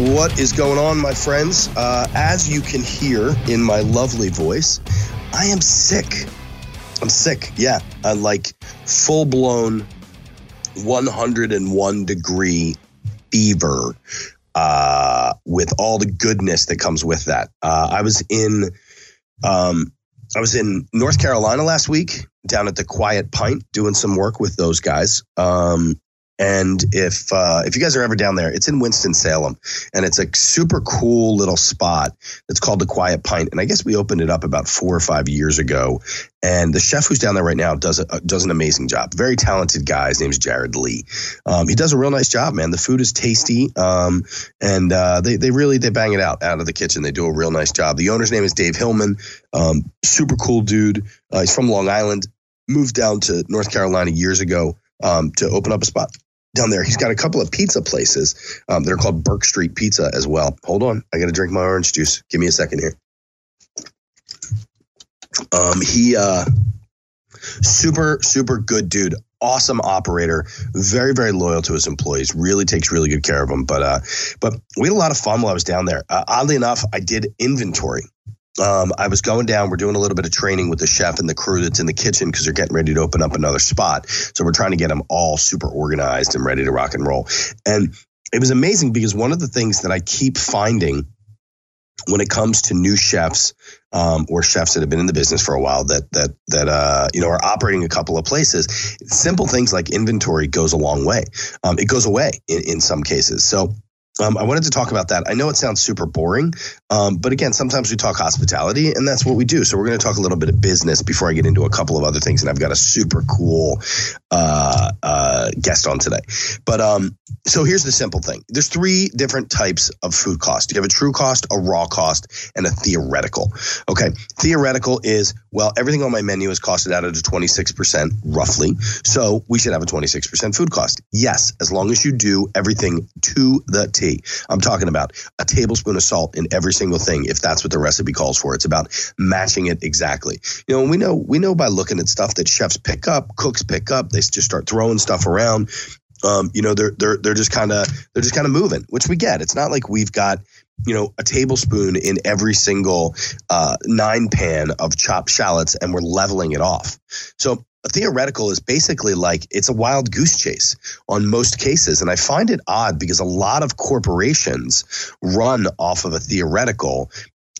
What is going on, my friends? Uh, as you can hear in my lovely voice, I am sick. I'm sick. Yeah, I like full blown 101 degree fever uh, with all the goodness that comes with that. Uh, I was in. Um, I was in North Carolina last week down at the Quiet Pint doing some work with those guys. Um, and if uh, if you guys are ever down there, it's in Winston Salem, and it's a super cool little spot. It's called the Quiet Pint, and I guess we opened it up about four or five years ago. And the chef who's down there right now does a, does an amazing job. Very talented guy. His name's Jared Lee. Um, he does a real nice job, man. The food is tasty, um, and uh, they they really they bang it out out of the kitchen. They do a real nice job. The owner's name is Dave Hillman. Um, super cool dude. Uh, he's from Long Island. Moved down to North Carolina years ago um, to open up a spot down there. He's got a couple of pizza places um, that are called Burke Street Pizza as well. Hold on, I got to drink my orange juice. Give me a second here. Um, he uh, super super good dude. Awesome operator, very very loyal to his employees. Really takes really good care of them. But uh, but we had a lot of fun while I was down there. Uh, oddly enough, I did inventory um, I was going down. We're doing a little bit of training with the chef and the crew that's in the kitchen because they're getting ready to open up another spot. So we're trying to get them all super organized and ready to rock and roll. And it was amazing because one of the things that I keep finding when it comes to new chefs um, or chefs that have been in the business for a while that that that uh, you know are operating a couple of places, simple things like inventory goes a long way. Um, it goes away in, in some cases. So um, I wanted to talk about that. I know it sounds super boring, um, but again, sometimes we talk hospitality, and that's what we do. So we're going to talk a little bit of business before I get into a couple of other things. And I've got a super cool uh, uh, guest on today. But um, so here's the simple thing: there's three different types of food cost. You have a true cost, a raw cost, and a theoretical. Okay, theoretical is well, everything on my menu is costed out at a 26% roughly, so we should have a 26% food cost. Yes, as long as you do everything to the T. I'm talking about a tablespoon of salt in every single thing if that's what the recipe calls for. It's about matching it exactly. You know, we know we know by looking at stuff that chefs pick up, cooks pick up, they just start throwing stuff around. Um, you know, they're they're they're just kind of they're just kind of moving, which we get. It's not like we've got you know a tablespoon in every single uh, nine pan of chopped shallots, and we're leveling it off. So a theoretical is basically like it's a wild goose chase on most cases. And I find it odd because a lot of corporations run off of a theoretical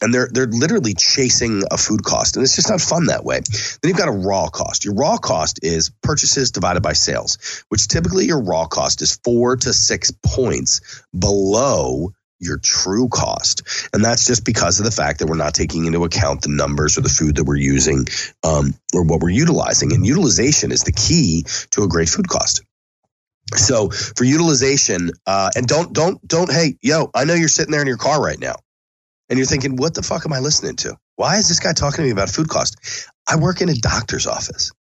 and they're they're literally chasing a food cost and it's just not fun that way then you've got a raw cost your raw cost is purchases divided by sales which typically your raw cost is four to six points below your true cost. And that's just because of the fact that we're not taking into account the numbers or the food that we're using um, or what we're utilizing. And utilization is the key to a great food cost. So for utilization, uh, and don't don't don't hey yo, I know you're sitting there in your car right now, and you're thinking, what the fuck am I listening to? Why is this guy talking to me about food cost? I work in a doctor's office.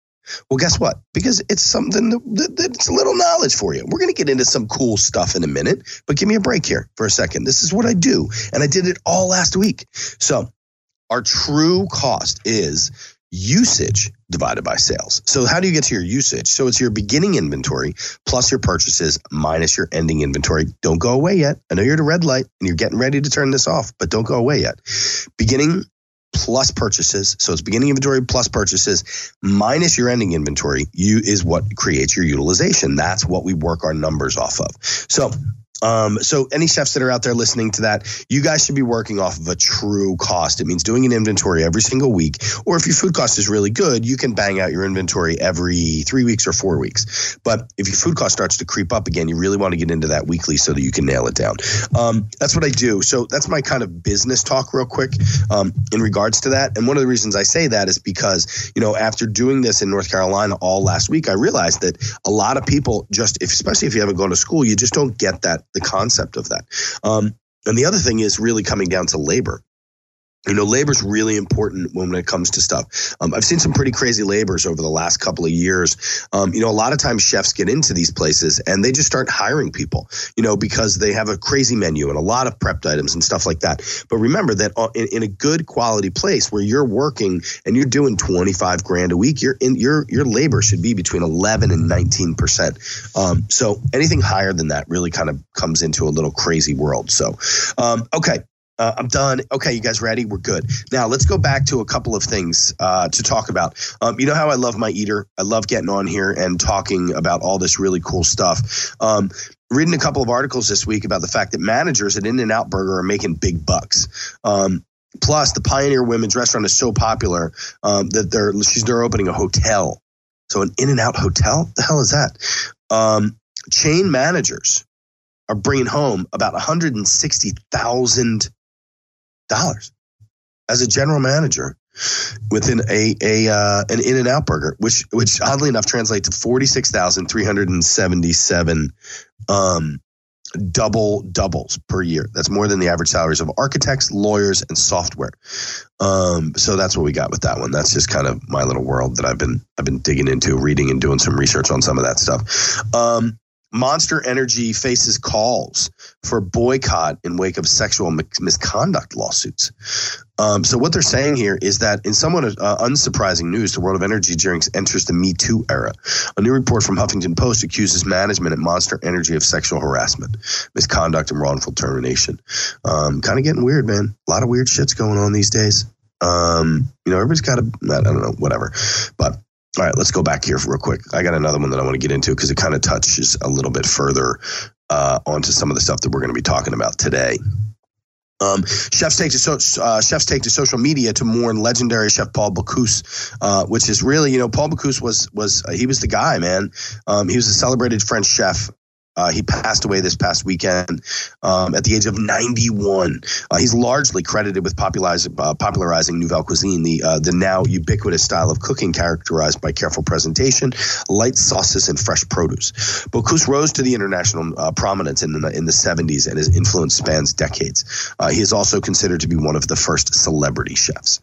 Well, guess what? Because it's something that, that's a little knowledge for you. We're going to get into some cool stuff in a minute, but give me a break here for a second. This is what I do, and I did it all last week. So, our true cost is usage divided by sales. So, how do you get to your usage? So, it's your beginning inventory plus your purchases minus your ending inventory. Don't go away yet. I know you're at a red light and you're getting ready to turn this off, but don't go away yet. Beginning plus purchases. So it's beginning inventory plus purchases minus your ending inventory. You is what creates your utilization. That's what we work our numbers off of. So um, so any chefs that are out there listening to that, you guys should be working off of a true cost. It means doing an inventory every single week. Or if your food cost is really good, you can bang out your inventory every three weeks or four weeks. But if your food cost starts to creep up again, you really want to get into that weekly so that you can nail it down. Um, that's what I do. So that's my kind of business talk, real quick, um, in regards to that. And one of the reasons I say that is because, you know, after doing this in North Carolina all last week, I realized that a lot of people just, if, especially if you haven't gone to school, you just don't get that the concept of that. Um, and the other thing is really coming down to labor you know, labor is really important when it comes to stuff. Um, I've seen some pretty crazy labors over the last couple of years. Um, you know, a lot of times chefs get into these places and they just start hiring people, you know, because they have a crazy menu and a lot of prepped items and stuff like that. But remember that uh, in, in a good quality place where you're working and you're doing 25 grand a week, your your your labor should be between 11 and 19 percent. Um, so anything higher than that really kind of comes into a little crazy world. So, um, okay, uh, I'm done. Okay, you guys ready? We're good. Now let's go back to a couple of things uh, to talk about. Um, you know how I love my eater. I love getting on here and talking about all this really cool stuff. Um, reading a couple of articles this week about the fact that managers at In and Out Burger are making big bucks. Um, plus, the Pioneer Women's Restaurant is so popular um, that they're she's they're opening a hotel. So an In and Out hotel. The hell is that? Um, chain managers are bringing home about 160,000 dollars as a general manager within a a uh, an In and Out burger, which which oddly enough translates to forty six thousand three hundred and seventy seven um, double doubles per year. That's more than the average salaries of architects, lawyers, and software. Um, so that's what we got with that one. That's just kind of my little world that I've been I've been digging into, reading and doing some research on some of that stuff. Um, Monster Energy faces calls for boycott in wake of sexual misconduct lawsuits. Um, so what they're saying here is that in somewhat uh, unsurprising news, the world of energy drinks enters the Me Too era. A new report from Huffington Post accuses management at Monster Energy of sexual harassment, misconduct, and wrongful termination. Um, kind of getting weird, man. A lot of weird shit's going on these days. Um, you know, everybody's got a, I don't know, whatever. But all right, let's go back here real quick. I got another one that I want to get into because it kind of touches a little bit further uh, onto some of the stuff that we're going to be talking about today. Um, chefs take to so, uh, chefs take to social media to mourn legendary chef Paul Bocuse, uh, which is really you know Paul Bocuse was was uh, he was the guy man. Um, he was a celebrated French chef uh, he passed away this past weekend um, at the age of 91. Uh, he's largely credited with popularizing, uh, popularizing Nouvelle cuisine, the uh, the now ubiquitous style of cooking characterized by careful presentation, light sauces, and fresh produce. Bocuse rose to the international uh, prominence in the in the 70s, and his influence spans decades. Uh, he is also considered to be one of the first celebrity chefs,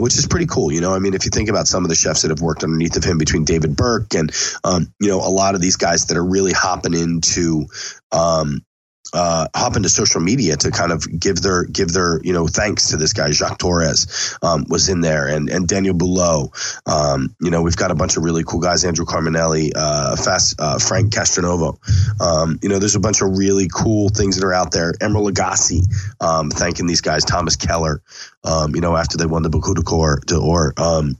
which is pretty cool. You know, I mean, if you think about some of the chefs that have worked underneath of him, between David Burke and um, you know a lot of these guys that are really hopping in to um, uh, hop into social media to kind of give their give their you know thanks to this guy Jacques Torres um, was in there and and Daniel Boulud. Um, you know we've got a bunch of really cool guys Andrew Carmellini, uh, Fast uh, Frank Castronovo. Um, you know there's a bunch of really cool things that are out there. Emeril Lagasse um, thanking these guys. Thomas Keller. Um, you know after they won the Bocuse d'Or. Um,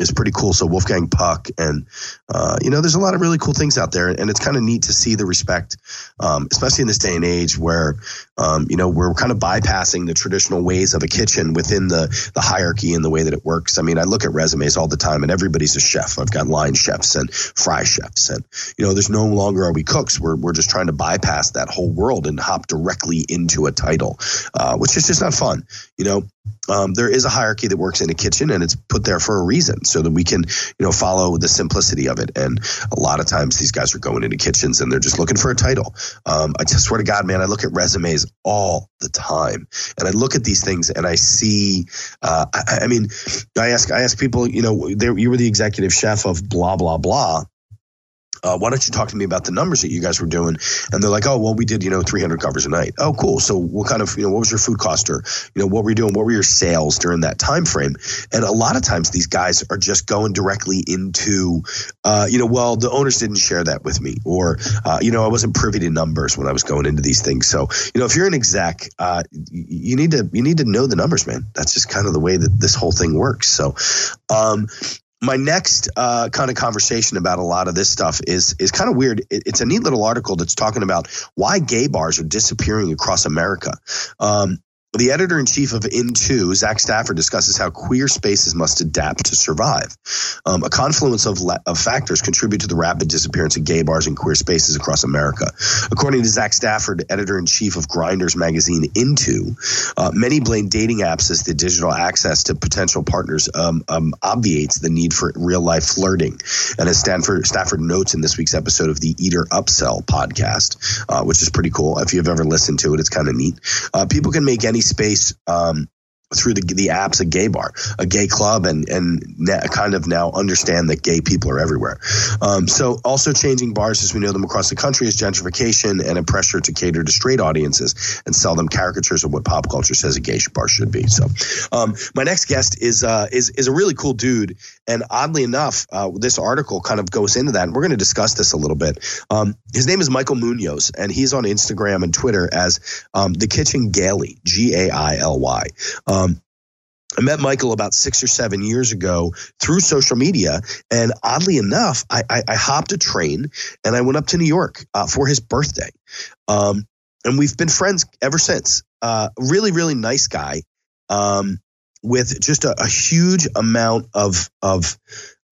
is pretty cool. So Wolfgang Puck, and uh, you know, there's a lot of really cool things out there, and it's kind of neat to see the respect, um, especially in this day and age where um, you know we're kind of bypassing the traditional ways of a kitchen within the the hierarchy and the way that it works. I mean, I look at resumes all the time, and everybody's a chef. I've got line chefs and fry chefs, and you know, there's no longer are we cooks. We're we're just trying to bypass that whole world and hop directly into a title, uh, which is just not fun. You know, um, there is a hierarchy that works in a kitchen, and it's put there for a reason, so that we can, you know, follow the simplicity of it. And a lot of times, these guys are going into kitchens and they're just looking for a title. Um, I just swear to God, man, I look at resumes all the time, and I look at these things and I see. Uh, I, I, mean, I ask, I ask people, you know, you were the executive chef of blah blah blah uh, why don't you talk to me about the numbers that you guys were doing? And they're like, oh, well, we did, you know, 300 covers a night. Oh, cool. So what kind of, you know, what was your food cost or, you know, what were you doing? What were your sales during that time frame? And a lot of times these guys are just going directly into, uh, you know, well, the owners didn't share that with me or, uh, you know, I wasn't privy to numbers when I was going into these things. So, you know, if you're an exec, uh, you need to, you need to know the numbers, man. That's just kind of the way that this whole thing works. So, um, my next uh, kind of conversation about a lot of this stuff is is kind of weird. It, it's a neat little article that's talking about why gay bars are disappearing across America. Um, The editor in chief of Into, Zach Stafford, discusses how queer spaces must adapt to survive. Um, a confluence of, la- of factors contribute to the rapid disappearance of gay bars and queer spaces across America. According to Zach Stafford, editor in chief of Grindr's magazine Into, uh, many blame dating apps as the digital access to potential partners um, um, obviates the need for real life flirting. And as Stanford, Stafford notes in this week's episode of the Eater Upsell podcast, uh, which is pretty cool. If you've ever listened to it, it's kind of neat. Uh, people can make any space um, through the the apps a gay bar, a gay club, and and kind of now understand that gay people are everywhere. Um, so also changing bars as we know them across the country is gentrification and a pressure to cater to straight audiences and sell them caricatures of what pop culture says a gay bar should be. So um, my next guest is uh, is is a really cool dude, and oddly enough, uh, this article kind of goes into that, and we're going to discuss this a little bit. Um, his name is Michael Munoz, and he's on Instagram and Twitter as um, the Kitchen Gaily, G A I L Y. Um, I met Michael about six or seven years ago through social media, and oddly enough, I, I, I hopped a train and I went up to New York uh, for his birthday, um, and we've been friends ever since. Uh, really, really nice guy, um, with just a, a huge amount of of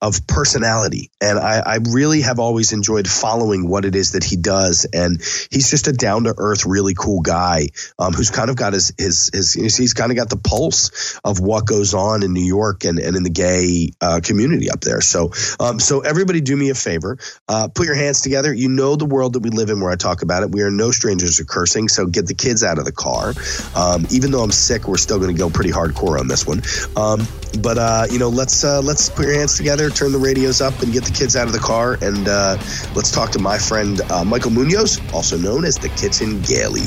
of personality. And I, I, really have always enjoyed following what it is that he does. And he's just a down to earth, really cool guy um, who's kind of got his, his, his, he's kind of got the pulse of what goes on in New York and, and in the gay uh, community up there. So, um, so everybody do me a favor, uh, put your hands together. You know the world that we live in where I talk about it. We are no strangers to cursing. So get the kids out of the car. Um, even though I'm sick, we're still going to go pretty hardcore on this one. Um, but, uh, you know, let's, uh, let's put your hands together turn the radios up and get the kids out of the car. And uh, let's talk to my friend uh, Michael Munoz, also known as the Kitchen Gaily.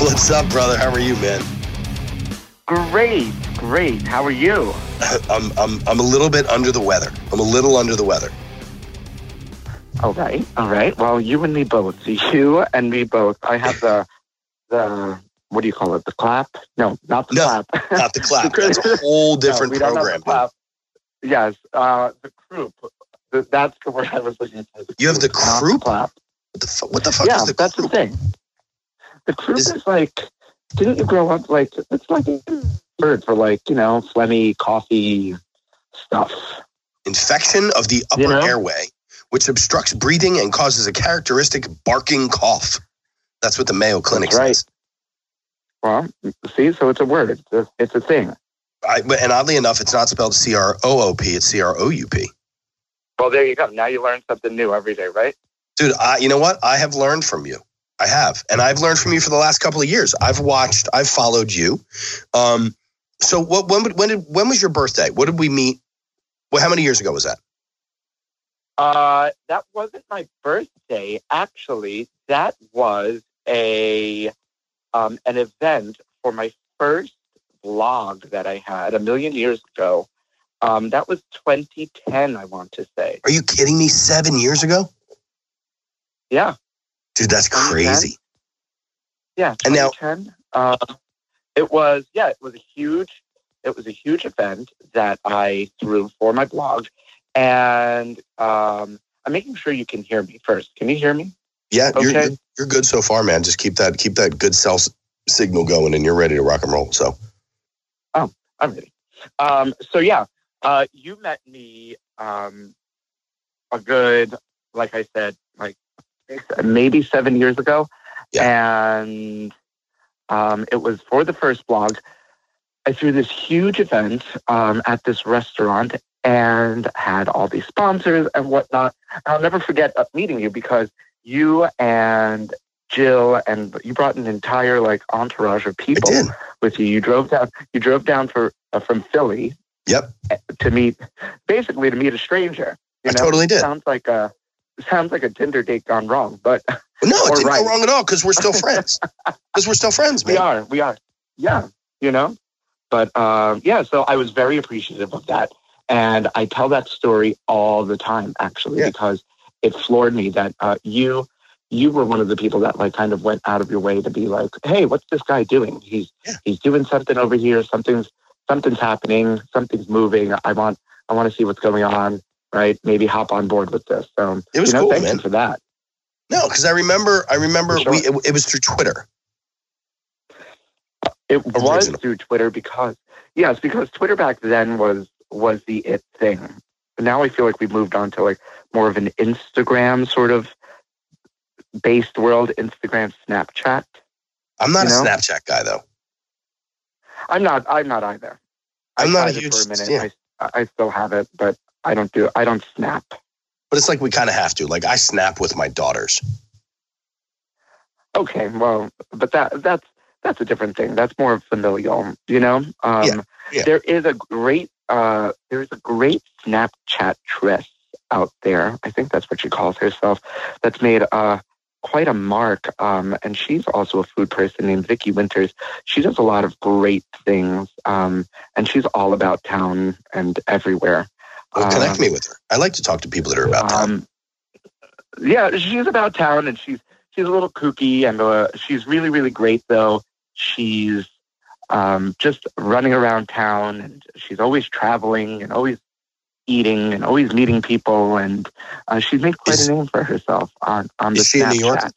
What's up, brother? How are you, man? Great, great. How are you? I'm, I'm, I'm a little bit under the weather. I'm a little under the weather. All right, all right. Well, you and me both. You and me both. I have the the what do you call it? The clap? No, not the no, clap. not the clap. That's a whole different no, program. Yes, uh, the croup. That's the word I was looking for. You have the croup? clap. What the, fu- what the fuck yeah, is the that's croup? the thing. The croup is, is, like, didn't you grow up like, it's like a word for like, you know, phlegmy, coffee stuff. Infection of the upper you know? airway, which obstructs breathing and causes a characteristic barking cough. That's what the Mayo Clinic right. says. Well, see, so it's a word. It's a, it's a thing. I, and oddly enough, it's not spelled C R O O P. It's C R O U P. Well, there you go. Now you learn something new every day, right? Dude, I, you know what? I have learned from you. I have, and I've learned from you for the last couple of years. I've watched. I've followed you. Um, so what? When? When did? When was your birthday? What did we meet? Well, how many years ago was that? Uh, that wasn't my birthday. Actually, that was a um, an event for my first blog that I had a million years ago. Um, that was 2010, I want to say. Are you kidding me? Seven years ago? Yeah. Dude, that's crazy. Yeah. And now, uh, it was, yeah, it was a huge, it was a huge event that I threw for my blog. And um, I'm making sure you can hear me first. Can you hear me? Yeah, okay. You're, good so far, man. Just keep that keep that good cell signal going, and you're ready to rock and roll. So, oh, I'm ready. Um, so yeah, uh, you met me um, a good, like I said, like maybe seven years ago, yeah. and um, it was for the first blog. I threw this huge event um, at this restaurant and had all these sponsors and whatnot. And I'll never forget meeting you because you and Jill and you brought an entire like entourage of people with you. You drove down. You drove down for uh, from Philly. Yep. To meet, basically to meet a stranger. You I know? totally did. Sounds like a sounds like a Tinder date gone wrong, but no, it didn't right. go wrong at all because we're still friends. Because we're still friends, man. We are. We are. Yeah. You know. But um, yeah, so I was very appreciative of that, and I tell that story all the time, actually, yeah. because it floored me that uh, you you were one of the people that like kind of went out of your way to be like, hey, what's this guy doing? He's yeah. he's doing something over here. Something's something's happening. Something's moving. I want I want to see what's going on. Right? Maybe hop on board with this. So it was you know, cool, thank man. you for that. No, because I remember. I remember Sure. we. It, it was through Twitter. It was through Twitter because yes, because Twitter back then was was the it thing. But now I feel like we've moved on to like more of an Instagram sort of based world, Instagram, Snapchat. I'm not You a? Snapchat guy though. I'm not. I'm not either. I I'm not a huge- for a minute. yeah. I, I still have it, but I don't do. I don't snap. But it's like we kind of have to. Like I snap with my daughters. Okay, well, but that that's that's a different thing. That's more familial, you know. Um, Yeah, yeah. There is a great uh, there's a great Snapchat Tress out there. I think that's what she calls herself. That's made uh, quite a mark. Um, and she's also a food person named Vicky Winters. She does a lot of great things, um, and she's all about town and everywhere. Well, connect Um, me with her. I like to talk to people that are about town. um, yeah, she's about town, and she's she's a little kooky, and uh, she's really really great though. She's um, just running around town, and she's always traveling, and always eating, and always meeting people, and uh, she's made quite Is- a name for herself on on the Is she a New Yorker? Snapchat.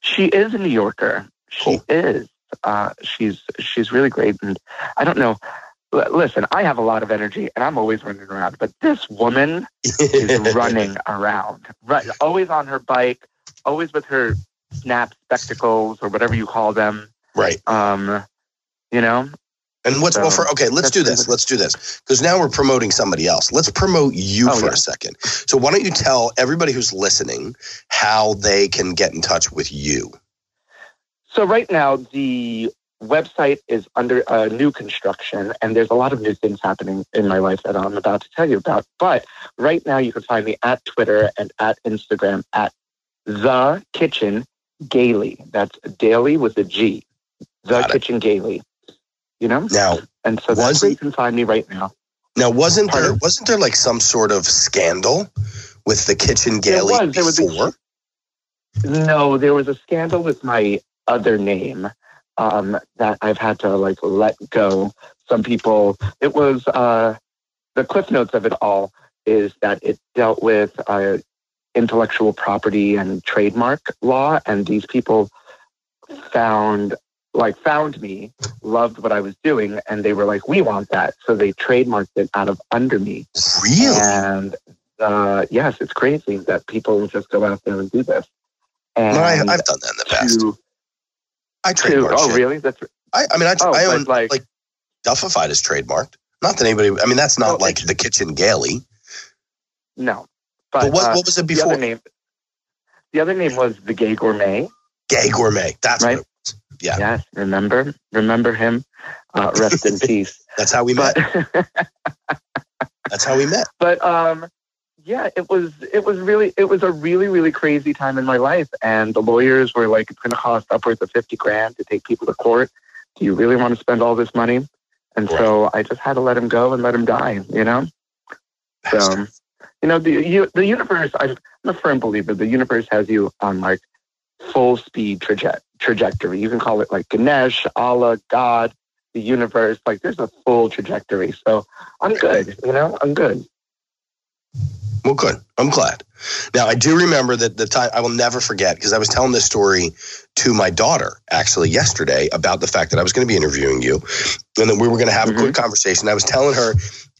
She is a New Yorker. She Cool. is. Uh, she's she's really great, and I don't know. L- Listen, I have a lot of energy, and I'm always running around. But this woman, is running around, right? Always on her bike, always with her snap spectacles or whatever you call them. Right. Um, you know, And what's well for okay, let's do this. Let's do this. Because now we're promoting somebody else. Let's promote you Oh, for yeah. a second. So why don't you tell everybody who's listening how they can get in touch with you? so right now the website is under uh, new construction, and there's a lot of new things happening in my life that I'm about to tell you about. But right now, you can find me at Twitter and at Instagram at the Kitchen Gaily. That's daily with a G. The Got it. Kitchen Gaily. You know, Now and so that's where you can find me right now. now wasn't there wasn't there like some sort of scandal with the kitchen There gaily was. There was a- before? No, there was a scandal with my other name um, that I've had to like let go. Some people, it was uh, the cliff notes of it all is that it dealt with uh, intellectual property and trademark law, and these people found like found me, loved what I was doing, and they were like, "We want that," so they trademarked it out of under me. Really? And uh, yes, it's crazy that people just go out there and do this. And No, I, I've done that in the past. to, I to oh shit. really? That's I, I mean, I, oh, I own like, like, Duffified is trademarked. Not that anybody. I mean, that's not like the kitchen gaily. no. But, But, what, uh, what was it the before? other name, the other name was the Gay Gourmet. Gay gourmet. That's Right. Yeah. Yes, remember, remember him. Uh, rest in peace. That's how we met. That's how we met. but um yeah it was it was really it was a really really crazy time in my life and the lawyers were like it's going to cost upwards of 50 grand to take people to court do you really want to spend all this money and so i just had to let him go and let him die you know so you know the you, the universe I'm, I'm a firm believer the universe has you on like full speed traje- trajectory. You can call it like ganesh allah god the universe. Like there's a full trajectory. So i'm good you know? I'm good. Well, good. I'm glad. Now, I do remember that the time I will never forget because I was telling this story to my daughter actually yesterday about the fact that I was going to be interviewing you and that we were going to have a quick mm-hmm. conversation. I was telling her,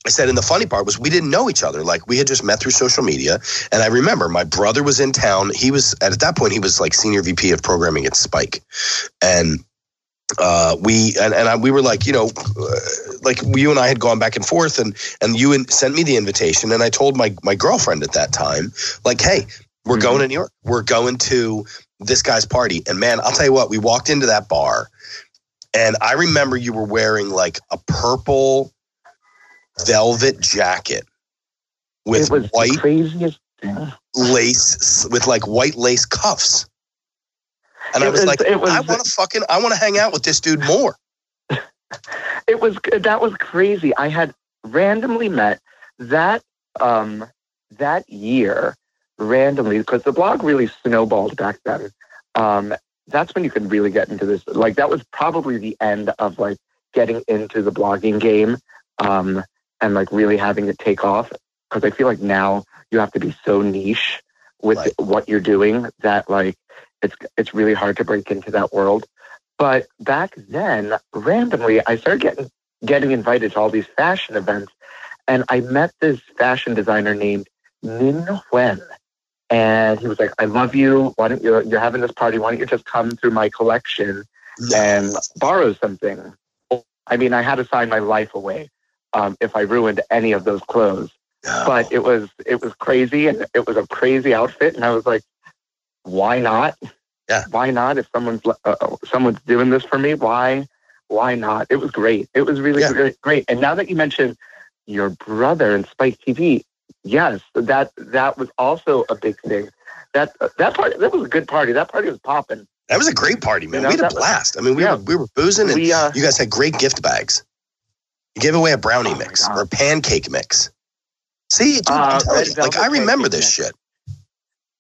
I said, and the funny part was we didn't know each other. Like we had just met through social media. And I remember my brother was in town. He was, at that point, he was like senior VP of programming at Spike. And uh, we and, and I, we were like, you know, uh, like you and I had gone back and forth, and and you in, sent me the invitation, and I told my my girlfriend at that time, like, hey, we're Mhm. going to New York, we're going to this guy's party, and man, I'll tell you what, we walked into that bar, and I remember you were wearing like a purple velvet jacket with it white the craziest thing. lace with like white lace cuffs. And I was, was- like, it was- I want to fucking, I want to hang out with this dude more. It was that was crazy. I had randomly met that um that year randomly because the blog really snowballed back then. Um, that's when you could really get into this. Like that was probably the end of like getting into the blogging game um, and like really having it take off. Because I feel like now you have to be so niche with Right. what you're doing that like it's it's really hard to break into that world. But back then, randomly, I started getting getting invited to all these fashion events, and I met this fashion designer named Min Huen. And he was like, "I love you. Why don't you? You're having this party. Why don't you just come through my collection and borrow something?" I mean, I had to sign my life away um, if I ruined any of those clothes No. but it was it was crazy and it was a crazy outfit and i was like why not Yeah. why not if someone's uh, someone's doing this for me why why not it was great it was really Yeah. great, great and now that you mentioned your brother and spike tv yes that that was also a big thing that that party that was a good party that party was popping that was a great party, man. You know, we had a that was- blast. I mean, we yeah. were we were boozing, and we uh you guys had great gift bags. Gave away a brownie Oh mix or a pancake mix. See, dude, Uh, I'm telling you, like I remember this mix. shit.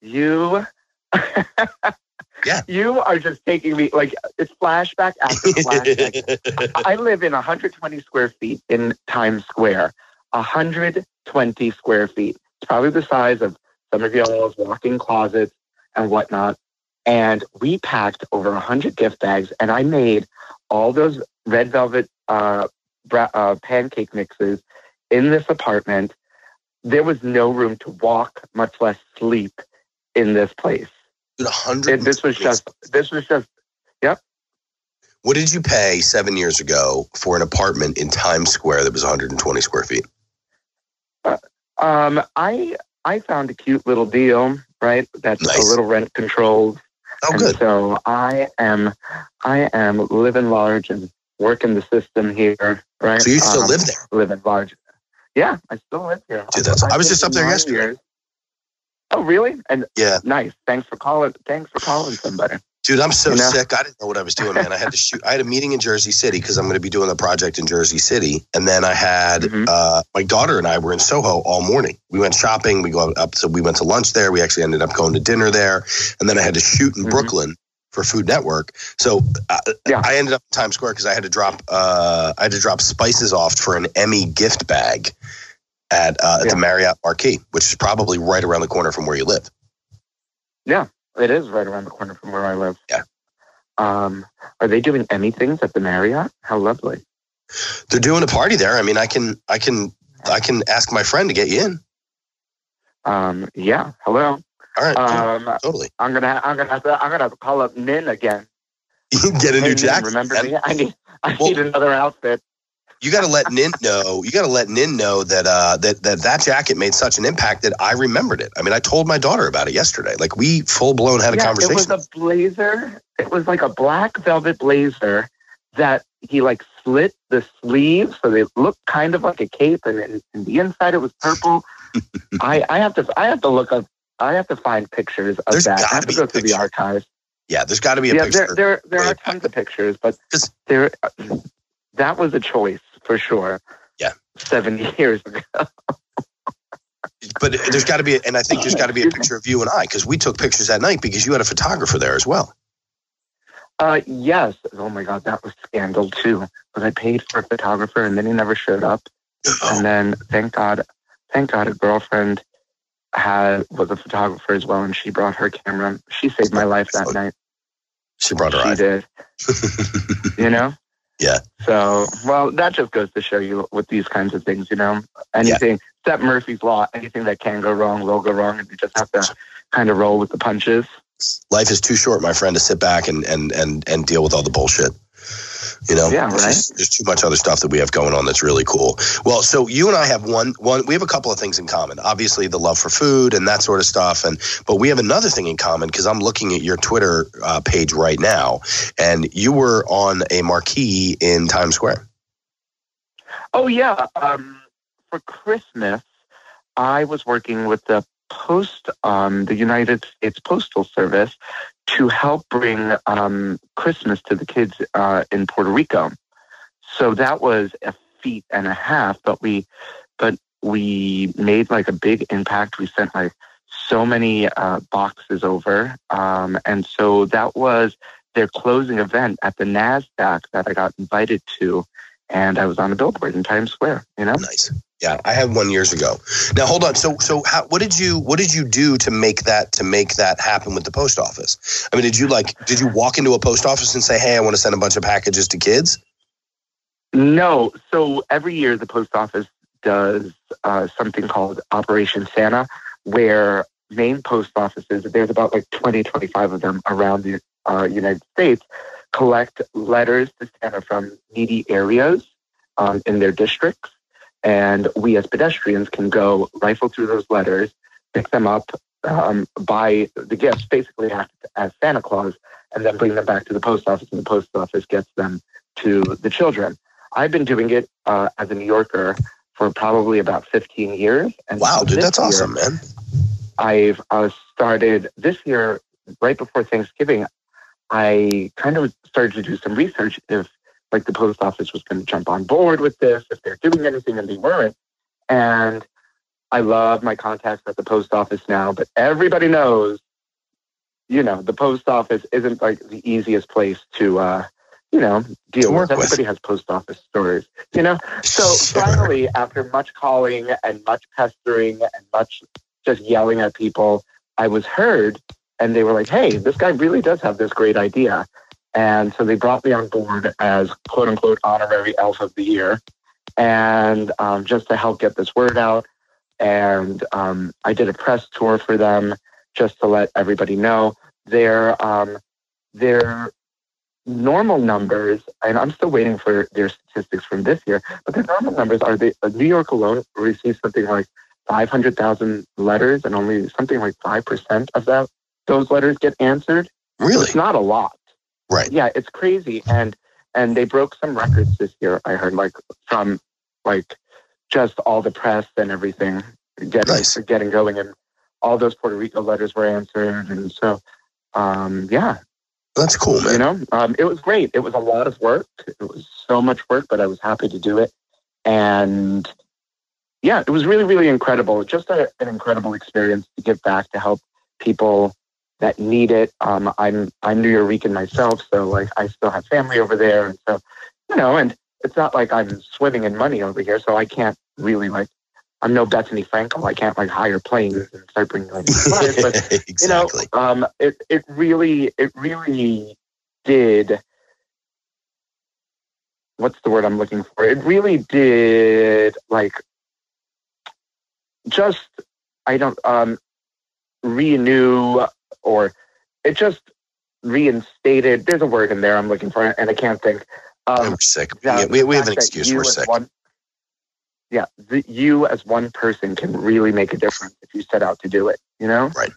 you Yeah. you are just taking me like it's flashback after flashback I live in 120 square feet in Times Square. 120 square feet. It's probably the size of some of y'all's walk-in closets and whatnot. And we packed over 100 gift bags, and I made all those red velvet uh, uh, pancake mixes in this apartment. There was no room to walk, much less sleep, in this place. Hundred. This was just. This was just. Yep. What did you pay seven years ago for an apartment in Times Square that was 120 square feet? Um, I I found a cute little deal, right? That's Nice. a little rent controlled. Oh, and good. so I am I am living large and working the system here, right? So you still Um, live there? living large. Yeah, I still live here. Dude, that's- I was I've just up there yesterday. years. Oh, really? And Yeah, nice. Thanks for calling. Thanks for calling somebody. dude, I'm so You know? sick. I didn't know what I was doing, man. I had to shoot. I had a meeting in Jersey City because I'm going to be doing the project in Jersey City, and then I had Mhm. uh, my daughter and I were in Soho all morning. We went shopping. We go up, so we went to lunch there. We actually ended up going to dinner there, and then I had to shoot in Mhm. Brooklyn for Food Network. So uh, Yeah. I ended up in Times Square because I had to drop uh, I had to drop spices off for an Emmy gift bag at uh, at Yeah. the Marriott Marquis, which is probably right around the corner from where you live. Yeah, it is right around the corner from where I live. Yeah. Um, are they doing Emmy things at the Marriott? How lovely. They're doing a party there. I mean, I can I can I can ask my friend to get you in. Um, yeah. Hello. All right, cool. Um, totally. I'm gonna I'm gonna have to I'm gonna have to call up Nin again. You get a new Nin, jacket. Remember man. me? I need I Well- need another outfit. You got to let Nin know. You got to let Nin know that uh, that that that jacket made such an impact that I remembered it. I mean, I told my daughter about it yesterday. Like we full blown had a yeah, conversation. It was a blazer. It was like a black velvet blazer that he like slit the sleeves so they looked kind of like a cape, and in the inside it was purple. I I have to I have to look up. I have to find pictures of There's that. I have to be go through the archives. yeah, there's got to be a yeah, picture. there there there are tons of pictures, but there that was a choice for sure. Yeah. seven years ago. but there's got to be, and I think there's got to be a picture of you and I because we took pictures that night because you had a photographer there as well. Uh, yes. Oh my God, that was scandal too. Because I paid for a photographer and then he never showed up. Oh, And then thank God, thank God, a girlfriend had was a photographer as well, and she brought her camera. She saved my life that night. she brought her She did. You know. Yeah. So, well, that just goes to show you with these kinds of things, you know, anything, except Murphy's Law, anything that can go wrong will go wrong, and you just have to kind of roll with the punches. Life is too short, my friend, to sit back and and and and deal with all the bullshit. You know, Yeah, There's right. just- there's too much other stuff that we have going on that's really cool. Well, so you and I have one one. We have a couple of things in common. Obviously, the love for food and that sort of stuff. And but we have another thing in common because I'm looking at your Twitter uh, page right now, and you were on a marquee in Times Square. Oh yeah. Um, for Christmas, I was working with the post, um, the United States Postal Service, to help bring um, Christmas to the kids uh, in Puerto Rico. So that was a feat and a half, but we, but we made like a big impact. We sent like so many uh, boxes over, um, and so that was their closing event at the Nasdaq that I got invited to and I was on a billboard in Times Square. You know, nice. Yeah, I had one years ago. Now hold on. So so how, what did you what did you do to make that to make that happen with the post office? I mean, did you like did you walk into a post office and say, "Hey, I want to send a bunch of packages to kids"? No. So every year the post office does uh, something called Operation Santa, where main post offices, there's about like 20, 25 of them around the uh, United States, collect letters to Santa from needy areas um, in their districts and we as pedestrians can go rifle through those letters, pick them up, um, buy the gifts, basically act as Santa Claus, and then bring them back to the post office, and the post office gets them to the children. I've been doing it uh, as a New Yorker for probably about 15 years. And wow, dude, that's year, awesome, man. I've uh, started this year, right before Thanksgiving, I kind of started to do some research if like the post office was going to jump on board with this, if they're doing anything and they weren't. And I love my contacts at the post office now, but everybody knows, you know, the post office isn't like the easiest place to, uh, you know, deal with. Everybody has post office stories, you know? So finally, after much calling and much pestering and much just yelling at people, I was heard and they were like, hey, this guy really does have this great idea. And so they brought me on board as quote unquote honorary elf of the year. And um, just to help get this word out. And um, I did a press tour for them just to let everybody know their um, their normal numbers, and I'm still waiting for their statistics from this year, but their normal numbers are they, New York alone receives something like 500,000 letters, and only something like 5% of that those letters get answered. Really? It's not a lot. Right. Yeah, it's crazy. And and they broke some records this year, I heard, like from like just all the press and everything getting nice. getting going and all those Puerto Rico letters were answered and so um yeah. That's cool, man. You know, um, it was great. It was a lot of work. It was so much work, but I was happy to do it. And yeah, it was really, really incredible. Just a, an incredible experience to give back to help people that need it. Um, I'm I'm Nuyorican myself, so like I still have family over there, and so you know, and it's not like I'm swimming in money over here, so I can't really like. I'm no Bethenny Frankel. I can't like hire planes and start bringing like supplies, but exactly. you know, um, it it really it really did. What's the word I'm looking for? It really did like just I don't um renew or it just reinstated. There's a word in there I'm looking for, and I can't think. Um, we're sick. Yeah, we, we have an excuse. We're sick. One, yeah, the, you as one person can really make a difference if you set out to do it. You know, right?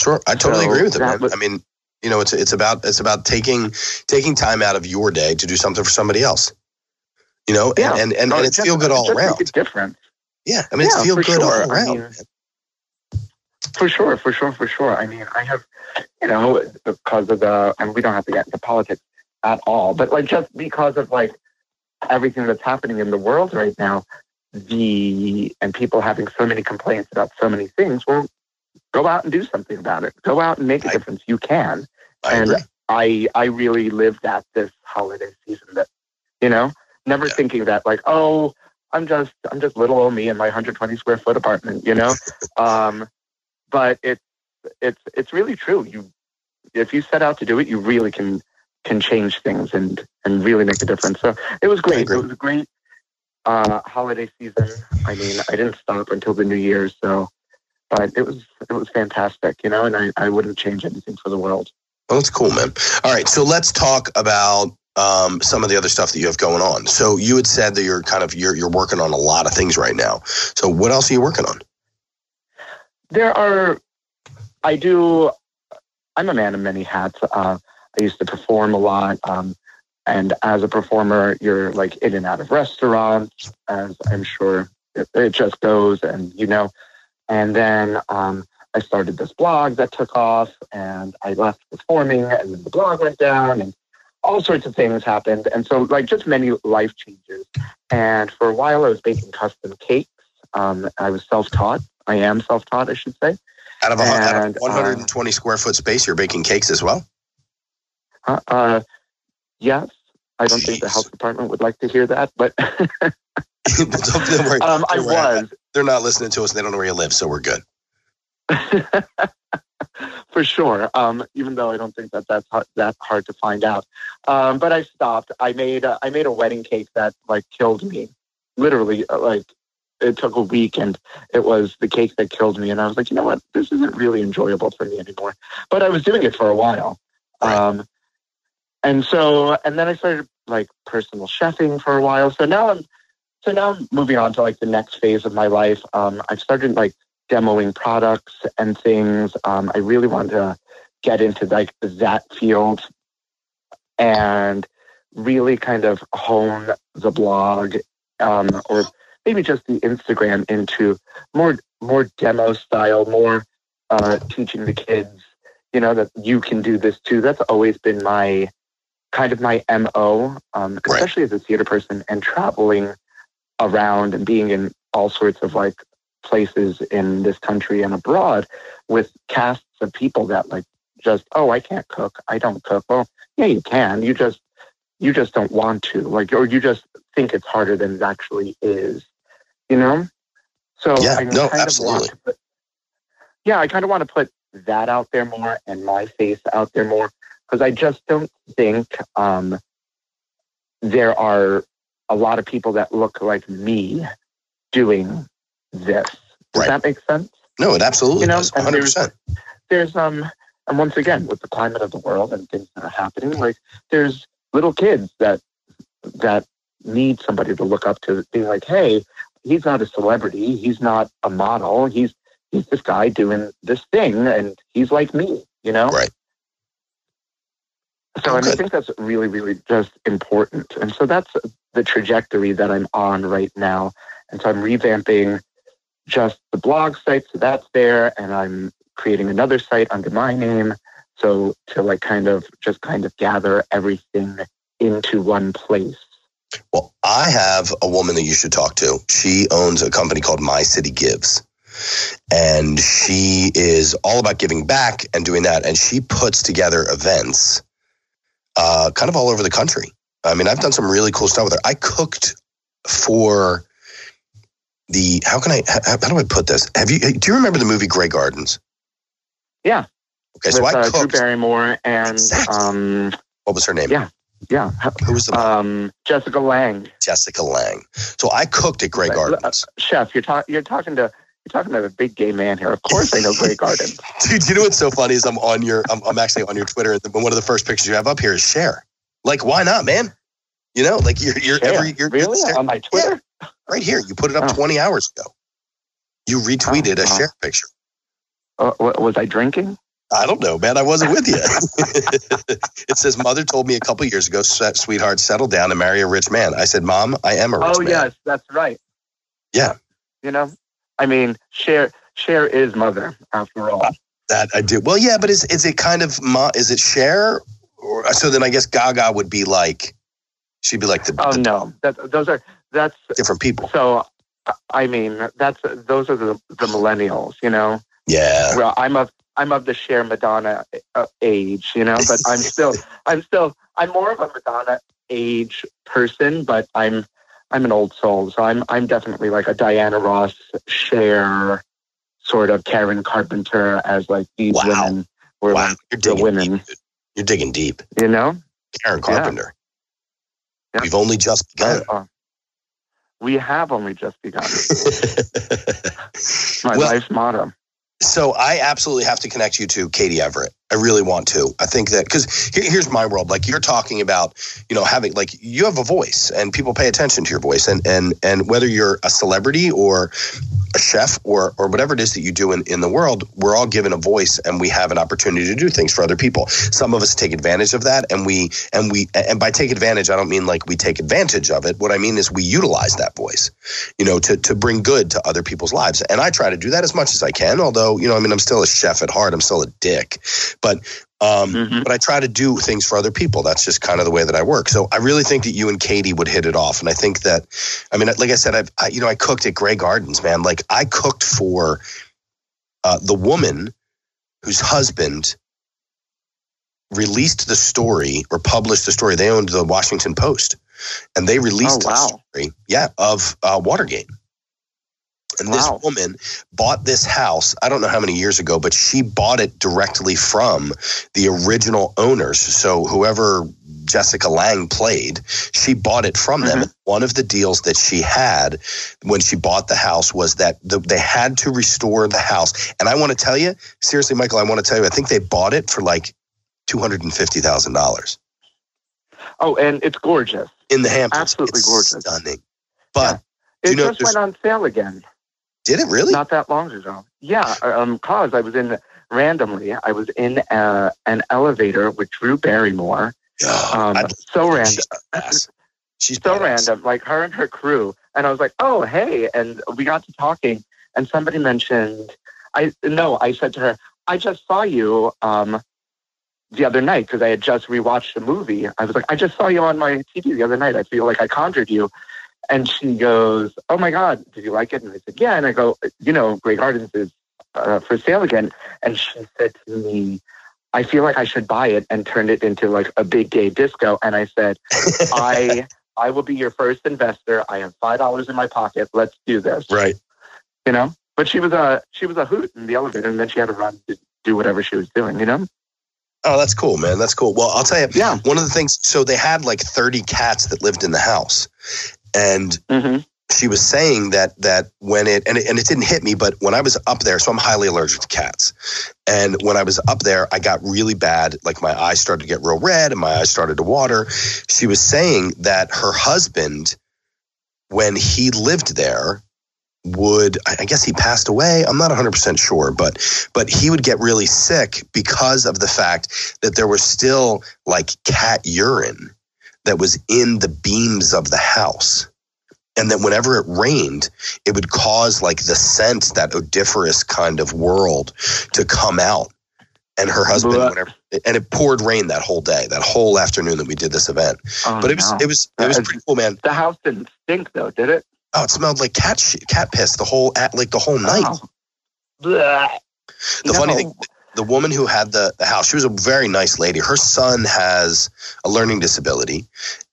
Sure, I totally so agree with it. Was, I mean, you know, it's it's about it's about taking taking time out of your day to do something for somebody else. You know, and yeah. and, and, and, it's feel good all around. different. Yeah, I mean, yeah, it's feel good sure. all around. I mean, for sure, for sure, for sure. I mean, I have, you know, because of the, and we don't have to get into politics at all, but like just because of like everything that's happening in the world right now, the, and people having so many complaints about so many things, well, go out and do something about it. Go out and make a I, difference. You can. I and agree. I, I really lived that this holiday season that, you know, never yeah. thinking that like, oh, I'm just, I'm just little old me in my 120 square foot apartment, you know? um, but it's it's it's really true. You if you set out to do it, you really can can change things and and really make a difference. So it was great. It was a great uh, holiday season. I mean, I didn't stop until the New Year's, so but it was it was fantastic, you know, and I, I wouldn't change anything for the world. Well, that's cool, man. All right, so let's talk about um, some of the other stuff that you have going on. So you had said that you're kind of you're you're working on a lot of things right now. So what else are you working on? There are, I do, I'm a man of many hats. Uh, I used to perform a lot. Um, and as a performer, you're like in and out of restaurants, as I'm sure it, it just goes. And, you know, and then um, I started this blog that took off and I left performing and then the blog went down and all sorts of things happened. And so like just many life changes. And for a while I was baking custom cakes. Um, I was self-taught I am self-taught, I should say. Out of, a, and, out of 120 uh, square foot space, you're baking cakes as well. Uh, uh, yes, I don't think the health department would like to hear that, but Don't worry. um, I was They're not listening to us. and They don't know where you live, so we're good. for sure. Um, even though I don't think that that's hard, that hard to find out. Um, but I stopped. I made a, I made a wedding cake that like killed me. Literally, uh, like it took a week, and it was the cake that killed me. And I was like, you know what? This isn't really enjoyable for me anymore. But I was doing it for a while. Right. Um, and so, and then I started like personal chefing for a while. So now I'm, so now I'm moving on to like the next phase of my life. Um, I've started like demoing products and things. Um, I really want to get into like that field and really kind of hone the blog um, or maybe just the Instagram into more more demo style, more uh, teaching the kids, you know, that you can do this too. That's always been my kind of my mo, um, Right. especially as a theater person and traveling around and being in all sorts of like places in this country and abroad with casts of people that like just oh I can't cook I don't cook well yeah you can you just you just don't want to like or you just think it's harder than it actually is you know so Yeah, I no, kind absolutely. of put, yeah I kind of want to put that out there more and my face out there more because I just don't think um, there are a lot of people that look like me doing this. Does Right. that make sense? No, it absolutely You know, does. 100%. There's um, and once again with the climate of the world and things that are happening, like there's little kids that that need somebody to look up to, be like, hey, he's not a celebrity, he's not a model, he's he's this guy doing this thing, and he's like me, you know. Right. So, and I think that's really, really just important. And so that's the trajectory that I'm on right now. And so I'm revamping just the blog site, so that's there, and I'm creating another site under my name. So to like kind of just kind of gather everything into one place. Well, I have a woman that you should talk to. She owns a company called My City Gives. And she is all about giving back and doing that. And she puts together events uh, kind of all over the country. I mean, I've done some really cool stuff with her. I cooked for the, how can I, how, how do I put this? Have you, do you remember the movie Grey Gardens? Yeah. Okay, so with I uh, Drew cooked. Barrymore and Exactly. um What was her name? Yeah. Yeah, Who was the um Jessica Lange. Jessica Lange? So I cooked at Grey. Gardens. Chef, you're talking you're talking to you're talking to a big gay man here. Of course I know Grey Garden. Dude, you know what's so funny is I'm on your, I'm, I'm actually on your Twitter, and one of the first pictures you have up here is Cher. Like, why not, man? You know, like you're, you're Cher. every, you're really you're- on my Twitter? right here. You put it up Oh. 20 hours ago. You retweeted Oh, a Cher picture. Uh, was I drinking? I don't know, man. I wasn't with you. it says, "Mother told me a couple years ago, sweetheart, settle down and marry a rich man." I said, "Mom, I am a rich Oh man." yes, that's right. Yeah. You know, I mean, Cher Cher is mother after all. Uh, that I do. Well, yeah, but is is it kind of ma- is it Cher? Or, uh, so then I guess Gaga would be like, she'd be like the, Oh the no, that those are that's different people. so. I mean, that's those are the the millennials. You know, Yeah. well, I'm of I'm of the Cher Madonna uh, age. You know, but I'm still I'm still I'm more of a Madonna age person, but I'm I'm an old soul, so I'm I'm definitely like a Diana Ross, Cher, sort of Karen Carpenter as like these Wow. women were Wow, like you're the digging women, deep. You're digging deep. you know. Karen. Carpenter. Yeah. We've only just begun. Uh, we have only just begun. My Well- life's motto. so I absolutely have to connect you to Katie Everett. I really want to. I think that because here, here's my world. Like you're talking about, you know, having like you have a voice and people pay attention to your voice, and and and whether you're a celebrity or a chef or or whatever it is that you do in, in the world, we're all given a voice and we have an opportunity to do things for other people. Some of us take advantage of that, and we and we and by take advantage, I don't mean like we take advantage of it. What I mean is we utilize that voice, you know, to to bring good to other people's lives. And I try to do that as much as I can. Although, you know, I mean, I'm still a chef at heart. I'm still a dick, but um, Mhm. but I try to do things for other people. That's just kind of the way that I work. So I really think that you and Katie would hit it off. And I think that, I mean, like I said, I've, I, you know, I cooked at Grey Gardens, man. Like I cooked for uh, the woman whose husband released the story or published the story. They owned the Washington Post, and they released Oh, wow. the story, yeah, of uh, Watergate. And Wow. this woman bought this house. I don't know how many years ago, but she bought it directly from the original owners. So whoever Jessica Lange played, she bought it from them. Mm-hmm. One of the deals that she had when she bought the house was that the, they had to restore the house. And I want to tell you, seriously, Michael, I want to tell you, I think they bought it for like two hundred and fifty thousand dollars Oh, and it's gorgeous. in the Hamptons. Absolutely It's gorgeous. stunning. But It you know, just went on sale again. Did it really? not that long ago. Yeah, um, cause I was in randomly. I was in uh, an elevator with Drew Barrymore. Um, I- so random, she's. She's so badass. random, like her and her crew. And I was like, "Oh, hey!" And we got to talking, and somebody mentioned. I no, I said to her, "I just saw you um, the other night because I had just rewatched the movie." I was like, "I just saw you on my TV the other night. I feel like I conjured you." And she goes, "Oh my God, did you like it?" And I said, "Yeah." And I go, "You know, Grey Gardens is uh, for sale again." And she said to me, "I feel like I should buy it and turn it into like a big gay disco." And I said, "I I will be your first investor. I have five dollars in my pocket. Let's do this." right. You know. But she was a she was a hoot in the elevator, and then she had to run to do whatever she was doing. You know. Oh, that's cool, man. That's cool. Well, I'll tell you, Yeah. one of the things. So they had like thirty cats that lived in the house, and hmm she was saying that that when it and, it and it didn't hit me, but when I was up there, so I'm highly allergic to cats, and when I was up there, I got really bad. Like my eyes started to get real red, and my eyes started to water. She was saying that her husband, when he lived there, would I guess he passed away. I'm not 100 percent sure, but but he would get really sick because of the fact that there was still like cat urine that was in the beams of the house and that whenever it rained, it would cause like the scent, that odoriferous kind of world to come out. And her husband, whenever, and it poured rain that whole day, that whole afternoon that we did this event. Oh, But it was, no. it was, it was Uh, pretty cool, man. the house didn't stink though, did it? Oh, it smelled like cat shit, cat piss the whole, at like the whole night. Oh. The funny thing, the woman who had the, the house, she was a very nice lady. Her son has a learning disability,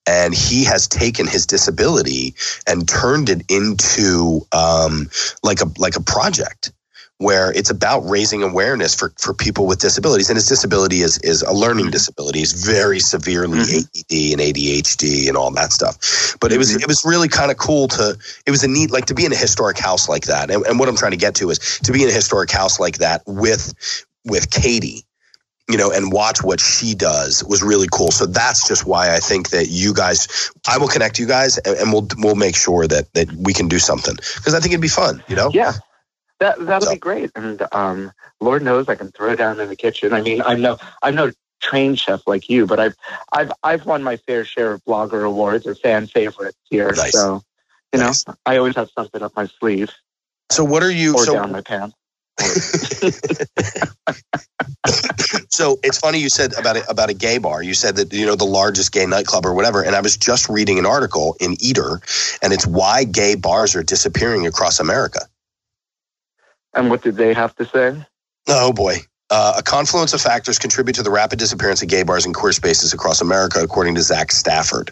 and he has taken his disability and turned it into um, like a like a project where it's about raising awareness for, for people with disabilities. And his disability is is a learning disability. He's very severely Mhm. ADD and ADHD and all that stuff. But it was Mhm. it was really kind of cool to it was a neat like to be in a historic house like that. And, and what I'm trying to get to is to be in a historic house like that with with Katie, you know, and watch what she does was really cool. So that's just why I think that you guys, I will connect you guys, and, and we'll we'll make sure that that we can do something because I think it'd be fun. You know, Yeah. That that'll So- be great. And um, Lord knows I can throw down in the kitchen. I mean, I'm no I'm no trained chef like you, but I've I've I've won my fair share of blogger awards or fan favorites here. Nice. So you know, I always have something up my sleeve So what are you? or so down my pants. so it's funny you said about it about a gay bar. You said that you know the largest gay nightclub or whatever. And I was just reading an article in Eater, and it's why gay bars are disappearing across America. And what did they have to say? Oh boy. Uh, a confluence of factors contribute to the rapid disappearance of gay bars and queer spaces across America, according to Zach Stafford,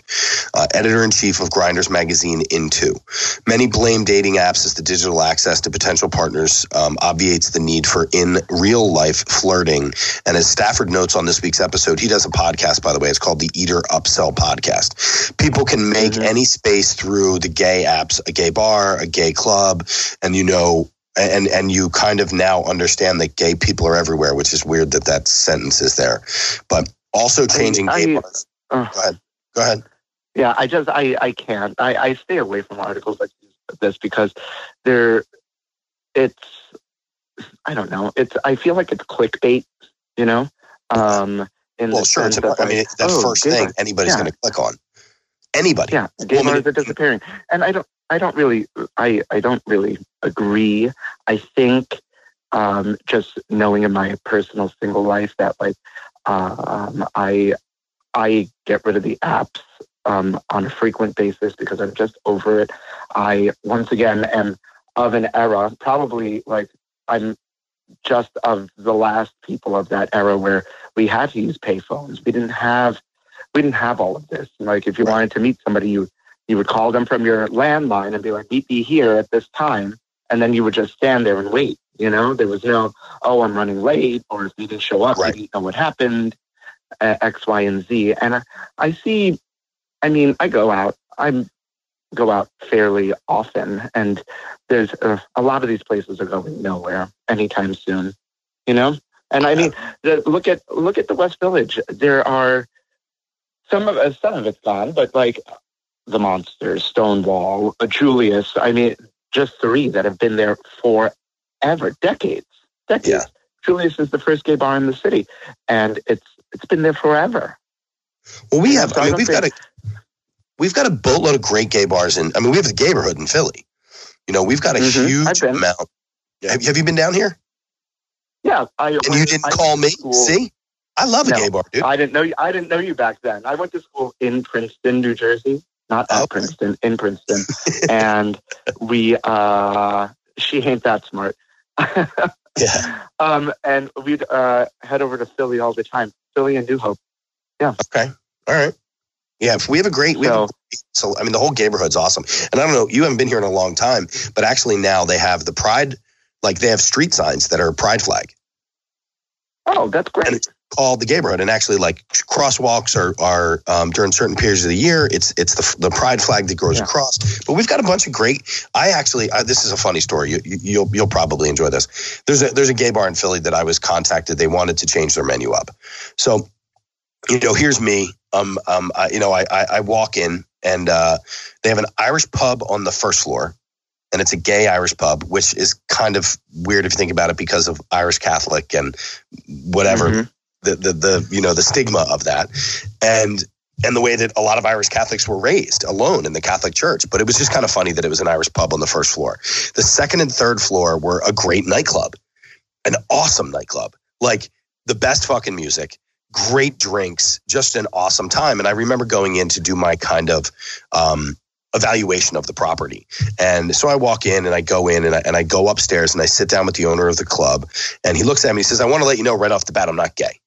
uh, editor in chief of Grindr's magazine. Into many blame dating apps as the digital access to potential partners um, obviates the need for in real life flirting. And as Stafford notes on this week's episode, he does a podcast, by the way. It's called the Eater Upsell Podcast. People can make Mhm. any space through the gay apps, a gay bar, a gay club, and you know and and you kind of now understand that gay people are everywhere, which is weird that that sentence is there. But also changing I- gay I- bars. uh, Go ahead. Go ahead. Yeah, I just I I can't. I I stay away from articles like this because they're it's I don't know. It's I feel like it's clickbait, you know. Um in Well, sure. It's sense a, of I mean, the oh, first gay thing anybody's Yeah. going to click on. Anybody. Yeah, gay bars are disappearing, and I don't. I don't really. I. I don't really agree. I think, um, just knowing in my personal single life that like, um, I, I get rid of the apps um, on a frequent basis because I'm just over it. I once again am of an era, probably like I'm just of the last people of that era where we had to use payphones. We didn't have we didn't have all of this. Like if you wanted to meet somebody, you you would call them from your landline and be like, meet me here at this time. And then you would just stand there and wait. You know, there was no, oh, I'm running late, or if you didn't show up, right. you didn't know what happened, uh, X, Y, and Z. And I, I see, I mean, I go out, I go out fairly often, and there's uh, a lot of these places are going nowhere anytime soon, you know? And I mean, the, look at look at the West Village. There are some of some of it's gone, but like the Monsters, Stonewall, uh, Julius. I mean, just three that have been there forever, decades, decades. Yeah. Julius is the first gay bar in the city, and it's it's been there forever. Well, we have. So I mean, we've got a we've got a boatload of great gay bars, and I mean, we have the gayborhood in Philly. You know, we've got a mm-hmm. huge amount. Have, have you been down here? Yeah, I. And you didn't I call me. School. See, I love a gay bar, dude. I didn't know you. I didn't know you back then. I went to school in Princeton, New Jersey not at okay. Princeton, in Princeton. and we, uh, she ain't that smart. yeah. Um, and we'd uh, head over to Philly all the time, Philly and New Hope. Yeah. Okay. All right. Yeah, we have a great. We so, a, so I mean, the whole neighborhood's awesome. And I don't know, you haven't been here in a long time, but actually now they have the Pride, like they have street signs that are Pride flag. Oh, that's great. And, called the Gayborhood, and actually like crosswalks are are um, during certain periods of the year. It's it's the the pride flag that goes yeah. across. But we've got a bunch of great. I actually I, this is a funny story. You, you, you'll you'll probably enjoy this. There's a there's a gay bar in Philly that I was contacted. They wanted to change their menu up. So, you know, here's me. Um um I, you know I, I I walk in and uh, they have an Irish pub on the first floor and it's a gay Irish pub, which is kind of weird if you think about it because of Irish Catholic and whatever mm-hmm the, the the you know the stigma of that and and the way that a lot of Irish Catholics were raised alone in the Catholic Church. But it was just kind of funny that it was an Irish pub on the first floor. The second and third floor were a great nightclub, an awesome nightclub, like the best fucking music, great drinks, just an awesome time. And I remember going in to do my kind of um, evaluation of the property. And so I walk in and I go in and I, and I go upstairs and I sit down with the owner of the club. And he looks at me and he says, I want to let you know right off the bat, I'm not gay.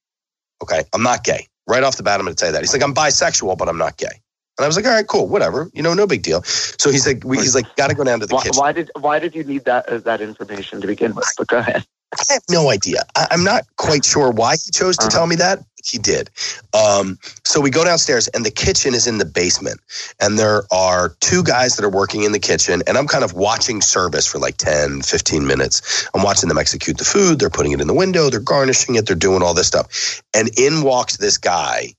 Okay, I'm not gay. Right off the bat, I'm going to tell you that. He's like, I'm bisexual, but I'm not gay. And I was like, all right, cool, whatever, you know, no big deal. So he's like, we, he's like, got to go down to the why, kitchen. Why did why did you need that uh, that information to begin with? But go ahead. I have no idea. I, am not quite sure why he chose to uh-huh. tell me that. He did. Um, so we go downstairs, and the kitchen is in the basement. And there are two guys that are working in the kitchen, and I'm kind of watching service for like 10, 15 minutes. I'm watching them execute the food. They're putting it in the window, they're garnishing it, they're doing all this stuff. And in walks this guy,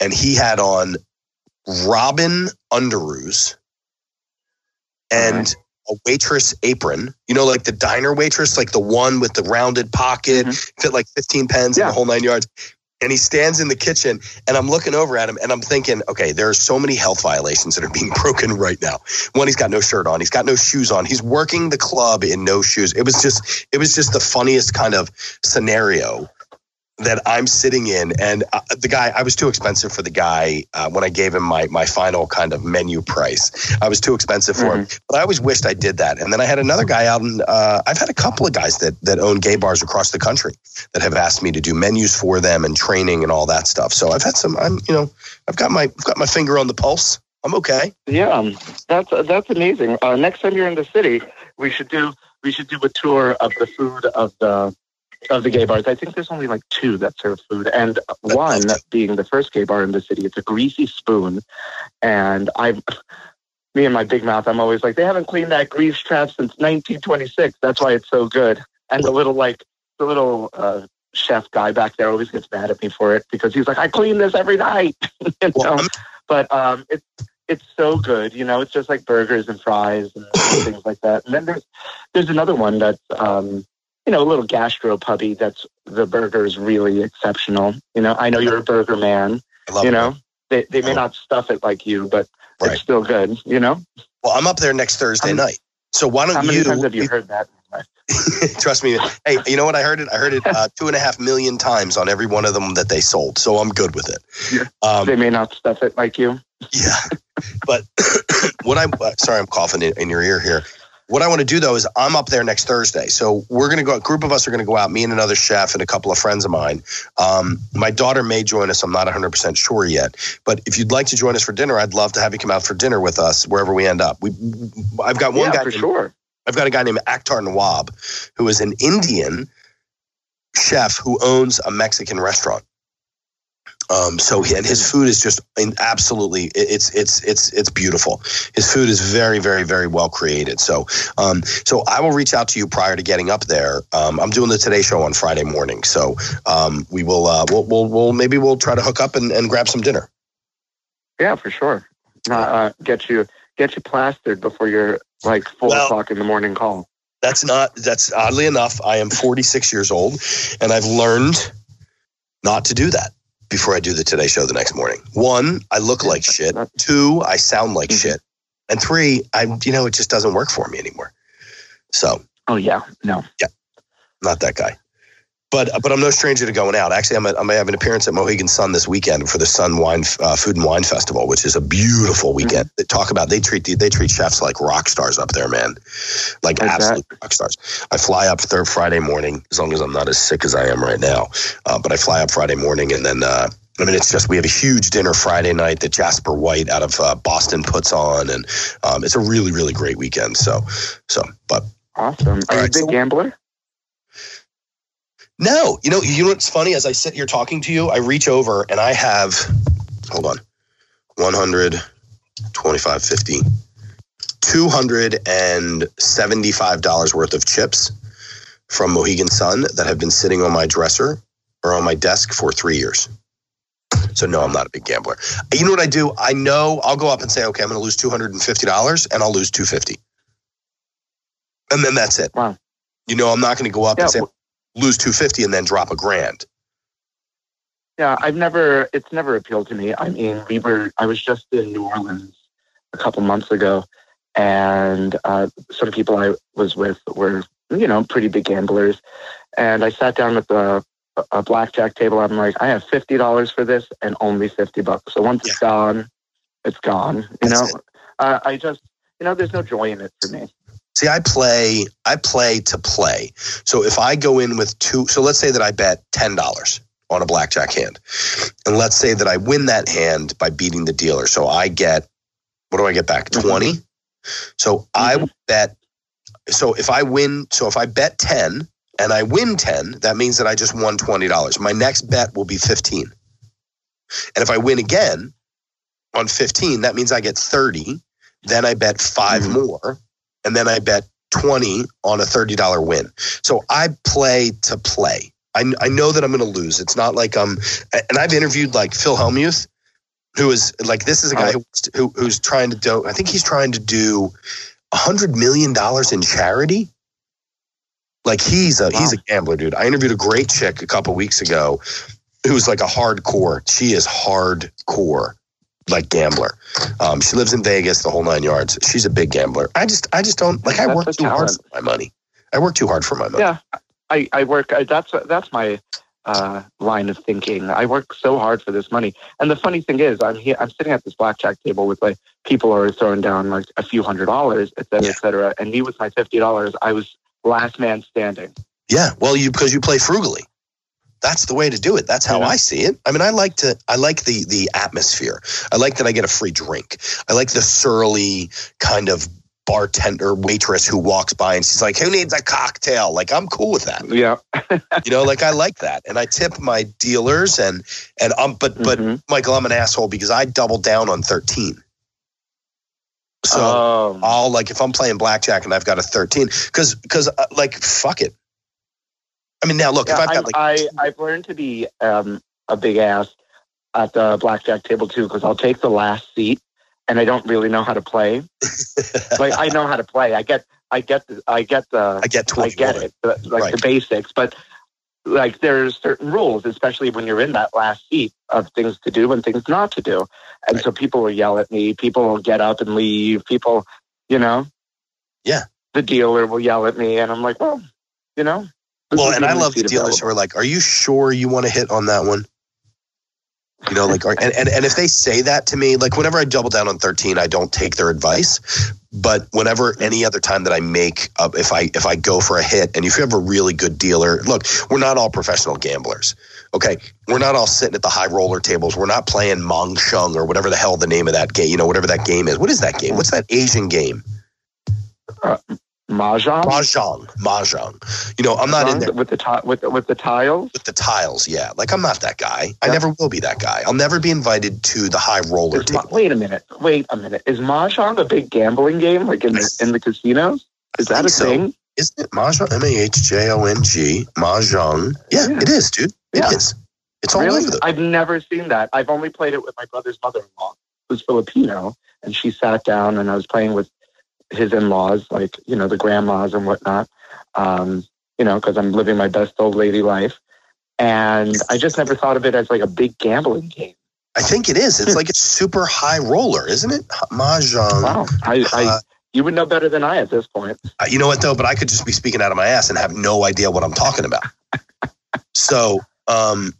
and he had on robin underoos and a waitress apron, you know, like the diner waitress, like the one with the rounded pocket, mm-hmm. fit like 15 pens yeah. and the whole nine yards. And he stands in the kitchen and I'm looking over at him and I'm thinking, okay, there are so many health violations that are being broken right now. One, he's got no shirt on, he's got no shoes on, he's working the club in no shoes. It was just, it was just the funniest kind of scenario that I'm sitting in, and uh, the guy I was too expensive for the guy uh, when I gave him my my final kind of menu price. I was too expensive for mm-hmm. him, but I always wished I did that. And then I had another guy out, and uh, I've had a couple of guys that that own gay bars across the country that have asked me to do menus for them and training and all that stuff. So I've had some. I'm you know I've got my I've got my finger on the pulse. I'm okay. Yeah, um, that's that's amazing. Uh, next time you're in the city, we should do we should do a tour of the food of the of the gay bars. I think there's only like two that serve food, and one being the first gay bar in the city. It's a greasy spoon, and I've me and my big mouth. I'm always like, they haven't cleaned that grease trap since 1926. That's why it's so good. And the little like the little uh, chef guy back there always gets mad at me for it because he's like, I clean this every night. you know? But um, it's it's so good. You know, it's just like burgers and fries and things like that. And then there's there's another one that's um, you know, a little gastro pubby that's the burger is really exceptional. You know, I know you're a burger man. you know, they, they may not stuff it like you, but right. it's still good, you know? Well, I'm up there next Thursday night. So why don't how you? Many times have you heard that? Trust me. Hey, you know what? I heard it. I heard it uh, two and a half million times on every one of them that they sold. So I'm good with it. Yeah. Um, they may not stuff it like you. Yeah, but what I'm uh, sorry, I'm coughing in, in, your ear here. What I want to do though is I'm up there next Thursday. So we're going to go, a group of us are going to go out, me and another chef and a couple of friends of mine. Um, my daughter may join us. I'm not 100% sure yet. But if you'd like to join us for dinner, I'd love to have you come out for dinner with us wherever we end up. We, I've got one yeah, guy. for named- sure. I've got a guy named Akhtar Nawab, who is an Indian chef who owns a Mexican restaurant. Um, so he, and his food is just absolutely it's it's it's it's beautiful. His food is very very very well created. So um, so I will reach out to you prior to getting up there. Um, I'm doing the Today Show on Friday morning, so um, we will uh, we'll, we'll we'll maybe we'll try to hook up and, and grab some dinner. Yeah, for sure. Uh, uh, get you get you plastered before your like four Well- o'clock in the morning call. That's not that's oddly enough. I am 46 years old, and I've learned not to do that before I do the Today Show the next morning. One, I look like shit. Two, I sound like Mhm. shit. And three, I you know it just doesn't work for me anymore. So Oh yeah, no. Yeah, not that guy. But but I'm no stranger to going out. Actually, I'm at, I'm have an appearance at Mohegan Sun this weekend for the Sun Wine uh, Food and Wine Festival, which is a beautiful weekend. They talk about they treat the, they treat chefs like rock stars up there, man, like Like that? absolute rock stars. I fly up third Friday morning, as long as I'm not as sick as I am right now. Uh, but I fly up Friday morning, and then uh, I mean it's just we have a huge dinner Friday night that Jasper White out of uh, Boston puts on, and um, it's a really really great weekend. So so but Awesome. Are you a right, big so- gambler? No, you know, you know what's funny? As I sit here talking to you, I reach over and I have, hold on, 100, 25, 50, $275 worth of chips from Mohegan Sun that have been sitting on my dresser or on my desk for three years. So no, I'm not a big gambler. You know what I do? I know I'll go up and say, okay, I'm going to lose $250 and I'll lose 250. And then that's it. Wow. You know, I'm not going to go up Yeah, and say, lose 250 and then drop a grand. Yeah, I've never. It's never appealed to me. I mean, we were. I was just in New Orleans a couple months ago, and uh, some people I was with were, you know, pretty big gamblers, and I sat down at the a blackjack table. I'm like, I have fifty dollars for this, and only fifty bucks. So once it's gone, it's gone. You That's know, uh, I just, you know, there's no joy in it for me. See, I play I play to play. So if I go in with two so let's say that I bet $10 on a blackjack hand. And let's say that I win that hand by beating the dealer. So I get what do I get back? Mhm. 20. So I Mhm. would bet so if I win so if I bet 10 and I win 10, that means that I just won $20. My next bet will be 15. And if I win again on 15, that means I get 30. Then I bet 5 Mhm. more and then I bet 20 on a $30 win. So I play to play. I, I know that I'm going to lose. It's not like I'm, and I've interviewed like Phil Hellmuth, who is like this is a guy who, who who's trying to do. I think he's trying to do a hundred million dollars in charity. Like he's a he's a gambler, dude. I interviewed a great chick a couple weeks ago, who's like a hardcore. She is hardcore, like gambler. Um, she lives in Vegas, the whole nine yards. She's a big gambler. I just I just don't like. I That's work too hard for my money. I work too hard for my money. Yeah, I, I work. I, that's that's my uh, line of thinking. I work so hard for this money, and the funny thing is, I'm here. I'm sitting at this blackjack table with like people are throwing down like a few hundred dollars, et cetera, Yeah. et cetera. And me with my fifty dollars, I was last man standing. Yeah, well, you because you play frugally. That's the way to do it. That's how Yeah. I see it. I mean, I like to. I like the the atmosphere. I like that I get a free drink. I like the surly kind of bartender waitress who walks by and she's like, "Who needs a cocktail?" Like I'm cool with that. Yeah, You know, like I like that, and I tip my dealers and and um. But but Mhm. Michael, I'm an asshole because I double down on thirteen. So. Um, I'll like if I'm playing blackjack and I've got a 13 because because uh, like fuck it. I mean now look if I've got like I I've learned to be um, a big ass at the blackjack table too because I'll take the last seat and I don't really know how to play. like I know how to play. I get I get the I get the I get I get it, the, like Right. the basics, but like there's certain rules, especially when you're in that last seat of things to do and things not to do. And Right. so people will yell at me. People will get up and leave. People, you know, Yeah. the dealer will yell at me, and I'm like, well, you know. Well, and I love the dealers who are like, "Are you sure you want to hit on that one?" You know, like, and, and, and if they say that to me, like whenever I double down on 13, I don't take their advice. But whenever any other time that I make, uh, if I if I go for a hit, and if you have a really good dealer, look, we're not all professional gamblers. Okay, we're not all sitting at the high roller tables. We're not playing Mong Shung or whatever the hell the name of that game. You know, whatever that game is. What is that game? What's that Asian game? Mahjong? Mahjong. Mahjong. You know, I'm not in there with the ti- with with the tiles. with the tiles. Yeah, like I'm not that guy. I never will be that guy. I'll never be invited to the high roller Ma- wait a minute. Wait a minute. Is Mahjong a big gambling game, like in the in the casinos? Is that a so. thing? Isn't it Mahjong? M A H J O N G. Mahjong. Yeah, Yeah. it is, dude. It is. Yeah. It's all really? over the. I've never seen that. I've only played it with my brother's mother-in-law, who's Filipino, and she sat down and I was playing with his in-laws, like you know the grandmas and whatnot. Um, you know, because I'm living my best old lady life, and I just never thought of it as like a big gambling game. I think it is. It's like a super high roller, isn't it? Mahjong. Wow, I, I Uh, you would know better than I at this point. Uh, you know what though? But I could just be speaking out of my ass and have no idea what I'm talking about. so, um,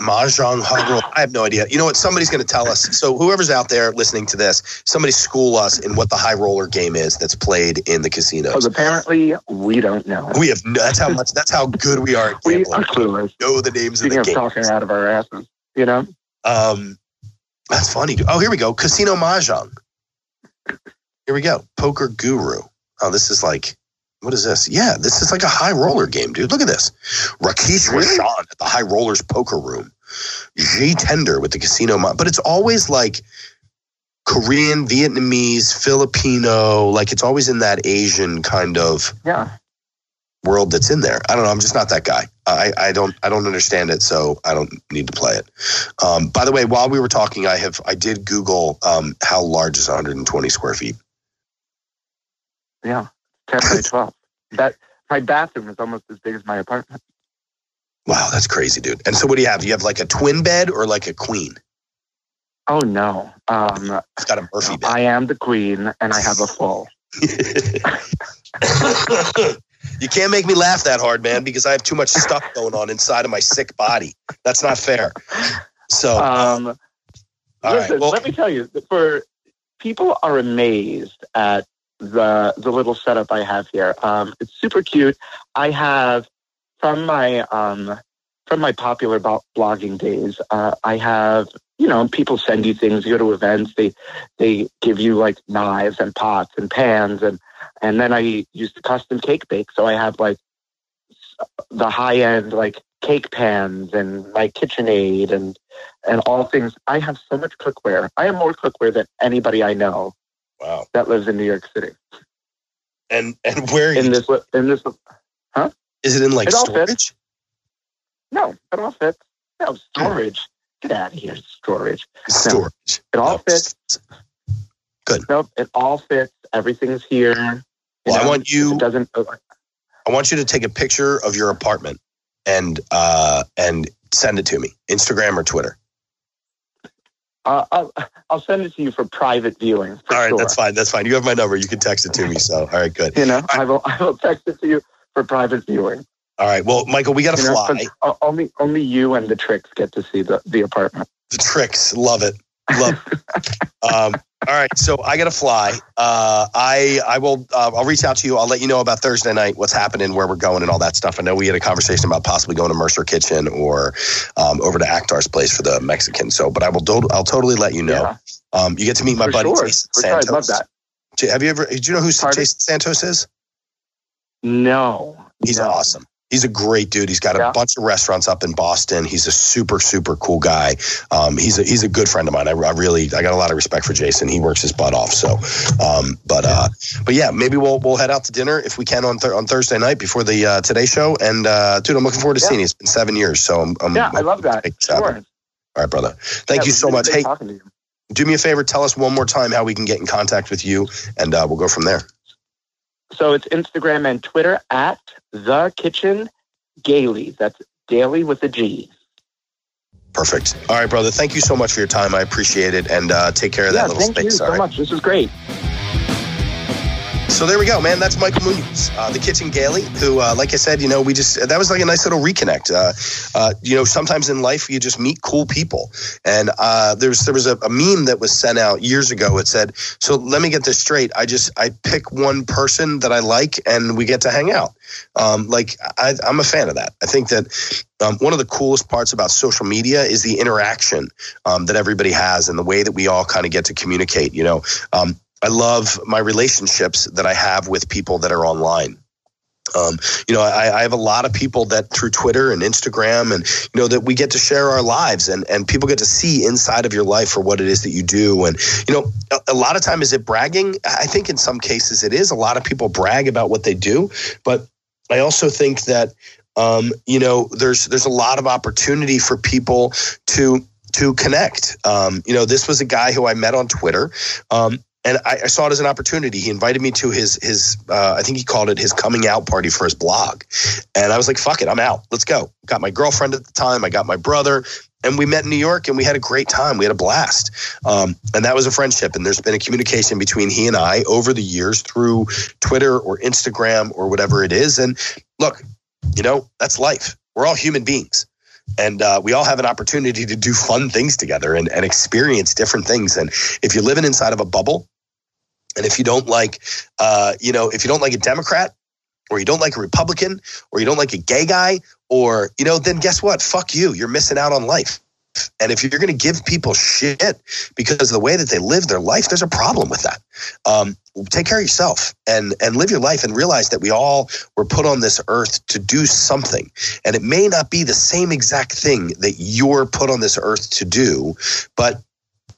mahjong high roll. I have no idea. You know what? Somebody's going to tell us. So, whoever's out there listening to this, somebody school us in what the high roller game is that's played in the casinos. Because apparently we don't know. We have no, that's how much. That's how good we are. At We are clueless. know the names of Speaking the of games. talking out of our asses, you know. Um, that's funny. Oh, here we go. Casino Mahjong. Here we go. Poker Guru. Oh, this is like, what is this? Yeah, this is like a high roller game, dude. Look at this. Rakesh? Rashan at the High Rollers Poker Room. G Tender with the Casino Ma- But it's always like Korean, Vietnamese, Filipino. Like it's always in that Asian kind of Yeah. world that's in there. I don't know. I'm just not that guy. I, I don't I don't understand it, so I don't need to play it. Um, by the way, while we were talking, I have I did Google um, how large is 120 square feet. Yeah, ten by twelve. That my bathroom is almost as big as my apartment. Wow, that's crazy, dude. And so, what do you have? You have like a twin bed or like a queen? Oh no, um, It's got a Murphy bed. I am the queen, and I have a full. you can't make me laugh that hard, man, because I have too much stuff going on inside of my sick body. That's not fair. So, Um, all right. listen, Well, let me tell you, for people are amazed at the the little setup I have here. Um, it's super cute. I have from my um, from my popular blogging days. Uh, I have you know people send you things. You go to events. They they give you like knives and pots and pans and and then I use the custom cake bake. So I have like the high end like cake pans and my KitchenAid and and all things. I have so much cookware. I have more cookware than anybody I know wow. that lives in New York City. And and where In this, in this, huh? is it in like It storage? no, it all fits. No storage. Get out of here, storage. Storage. It all No. fits. Nope, it all fits. Everything's here. You Well, I want you- It doesn't. I want you to take a picture of your apartment and uh and send it to me, Instagram or Twitter. Uh, I'll, I'll send it to you for private viewing. For all right, sure. that's fine. That's fine. You have my number. You can text it to me. So, all right, good. You know, I will. I will text it to you for private viewing. All right. Well, Michael, we got to You know, fly. only only you and the tricks get to see the, the apartment. The tricks, love it, love. it. um, all right, so I got to fly. Uh, I I will. Uh, I'll reach out to you. I'll let you know about Thursday night, what's happening, where we're going, and all that stuff. I know we had a conversation about possibly going to Mercer Kitchen or um, over to Akhtar's place for the Mexican. So, but I will. Do- I'll totally let you know. Yeah, Um, you get to meet my for buddy sure. Jason For sure. I'd love Santos. that. Have you ever? Do you know who Pardon? Jason Santos is? No, He's no. awesome. He's a great dude. He's got a Yeah. bunch of restaurants up in Boston. He's a super, super cool guy. Um, he's a he's a good friend of mine. I, I really I got a lot of respect for Jason. He works his butt off. So, um, but uh, but yeah, maybe we'll we'll head out to dinner if we can on th- on Thursday night before the uh, Today Show. And uh, dude, I'm looking forward to Yeah. seeing you. It's been seven years, so I'm, I'm Yeah, I love that. Make this happen. Sure. All right, brother. Thank Yeah, you so much. Hey, talking to you. do me a favor. Tell us one more time how we can get in contact with you, and uh, we'll go from there. So it's Instagram and Twitter at the Kitchen Gaily. That's daily with a G. Perfect. All right, brother. Thank you so much for your time. I appreciate it, and uh, take care of that little thank space. Thank you all so right. much. This is great. So there we go, man. That's Michael Munoz, uh, the Kitchen Gaily, who, uh, like I said, you know, we just, that was like a nice little reconnect. Uh, uh you know, sometimes in life you just meet cool people. And uh, there's, there was a, a, meme that was sent out years ago. It said, so let me get this straight. I just, I pick one person that I like and we get to hang out. Um, like, I, am a fan of that. I think that um, one of the coolest parts about social media is the interaction um, that everybody has and the way that we all kind of get to communicate. You know, um, I love my relationships that I have with people that are online. Um, you know, I, I, have a lot of people that through Twitter and Instagram, and you know that we get to share our lives, and and people get to see inside of your life for what it is that you do. And you know, a, a lot of time is it bragging? I think in some cases it is. A lot of people brag about what they do, but I also think that um, you know there's there's a lot of opportunity for people to to connect. Um, you know, this was a guy who I met on Twitter. Um, and I, I, saw it as an opportunity. He invited me to his his uh, I think he called it his coming out party for his blog, and I was like, "Fuck it, I'm out. Let's go." Got my girlfriend at the time. I got my brother, and we met in New York, and we had a great time. We had a blast, um, and that was a friendship. And there's been a communication between he and I over the years through Twitter or Instagram or whatever it is. And look, you know, that's life. We're all human beings and uh, we all have an opportunity to do fun things together and, and experience different things. And if you're living inside of a bubble, and if you don't like, uh, you know, if you don't like a Democrat, or you don't like a Republican, or you don't like a gay guy, or you know, then guess what? Fuck you. You're missing out on life. And if you're going to give people shit because of the way that they live their life, there's a problem with that. Um, take care of yourself and and live your life and realize that we all were put on this earth to do something and it may not be the same exact thing that you're put on this earth to do but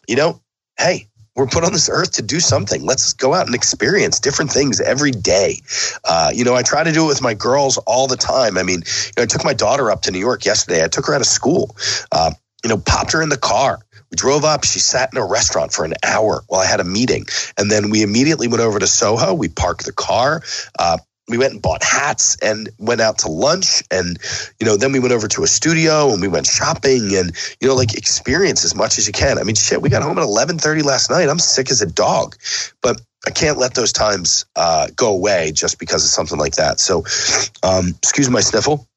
you know hey we're put on this earth to do something. Let's go out and experience different things every day. Uh, you know, I try to do it with my girls all the time. I mean, you know, I took my daughter up to New York yesterday. I took her out of school. Uh, you know, popped her in the car. We drove up. She sat in a restaurant for an hour while I had a meeting. And then we immediately went over to Soho. We parked the car. Uh, we went and bought hats and went out to lunch and you know then we went over to a studio and we went shopping and you know like experience as much as you can i mean shit we got home at 11.30 last night i'm sick as a dog but i can't let those times uh, go away just because of something like that so um, excuse my sniffle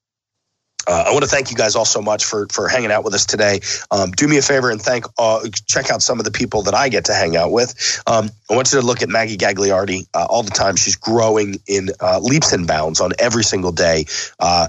uh, I want to thank you guys all so much for for hanging out with us today. Um, do me a favor and thank uh, check out some of the people that I get to hang out with. Um, I want you to look at Maggie Gagliardi uh, all the time. She's growing in uh, leaps and bounds on every single day. Uh,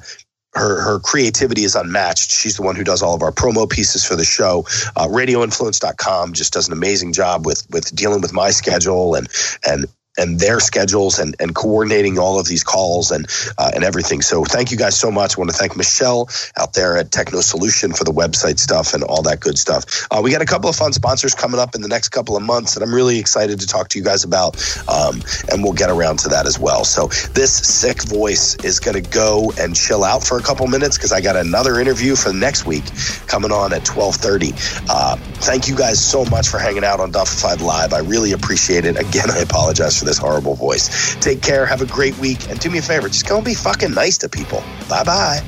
her her creativity is unmatched. She's the one who does all of our promo pieces for the show. Uh, RadioInfluence.com just does an amazing job with with dealing with my schedule and and and their schedules and, and coordinating all of these calls and uh, and everything. So thank you guys so much. I want to thank Michelle out there at Techno Solution for the website stuff and all that good stuff. Uh, we got a couple of fun sponsors coming up in the next couple of months that I'm really excited to talk to you guys about, um, and we'll get around to that as well. So this sick voice is going to go and chill out for a couple minutes because I got another interview for next week coming on at 12:30. Uh, thank you guys so much for hanging out on Duffified Live. I really appreciate it. Again, I apologize for this horrible voice. Take care. Have a great week. And do me a favor, just go and be fucking nice to people. Bye bye.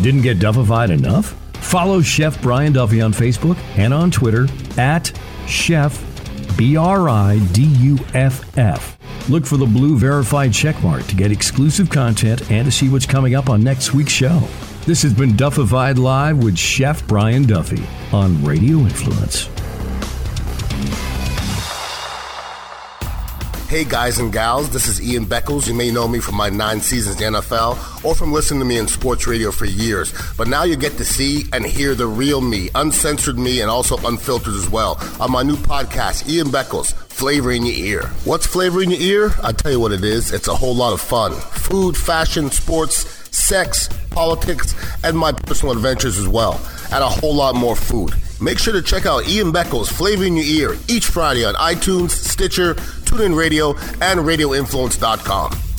Didn't get Duffified enough? Follow Chef Brian Duffy on Facebook and on Twitter at Chef B R I D U F F. Look for the blue verified checkmark to get exclusive content and to see what's coming up on next week's show. This has been Duffified Live with Chef Brian Duffy on Radio Influence. Hey guys and gals, this is Ian Beckles. You may know me from my nine seasons in the NFL or from listening to me in sports radio for years. But now you get to see and hear the real me, uncensored me, and also unfiltered as well on my new podcast, Ian Beckles, Flavor in Your Ear. What's flavor in your ear? I tell you what it is. It's a whole lot of fun. Food, fashion, sports, sex, politics, and my personal adventures as well. And a whole lot more food. Make sure to check out Ian Beckles' Flavor in Your Ear each Friday on iTunes, Stitcher, TuneIn Radio, and RadioInfluence.com.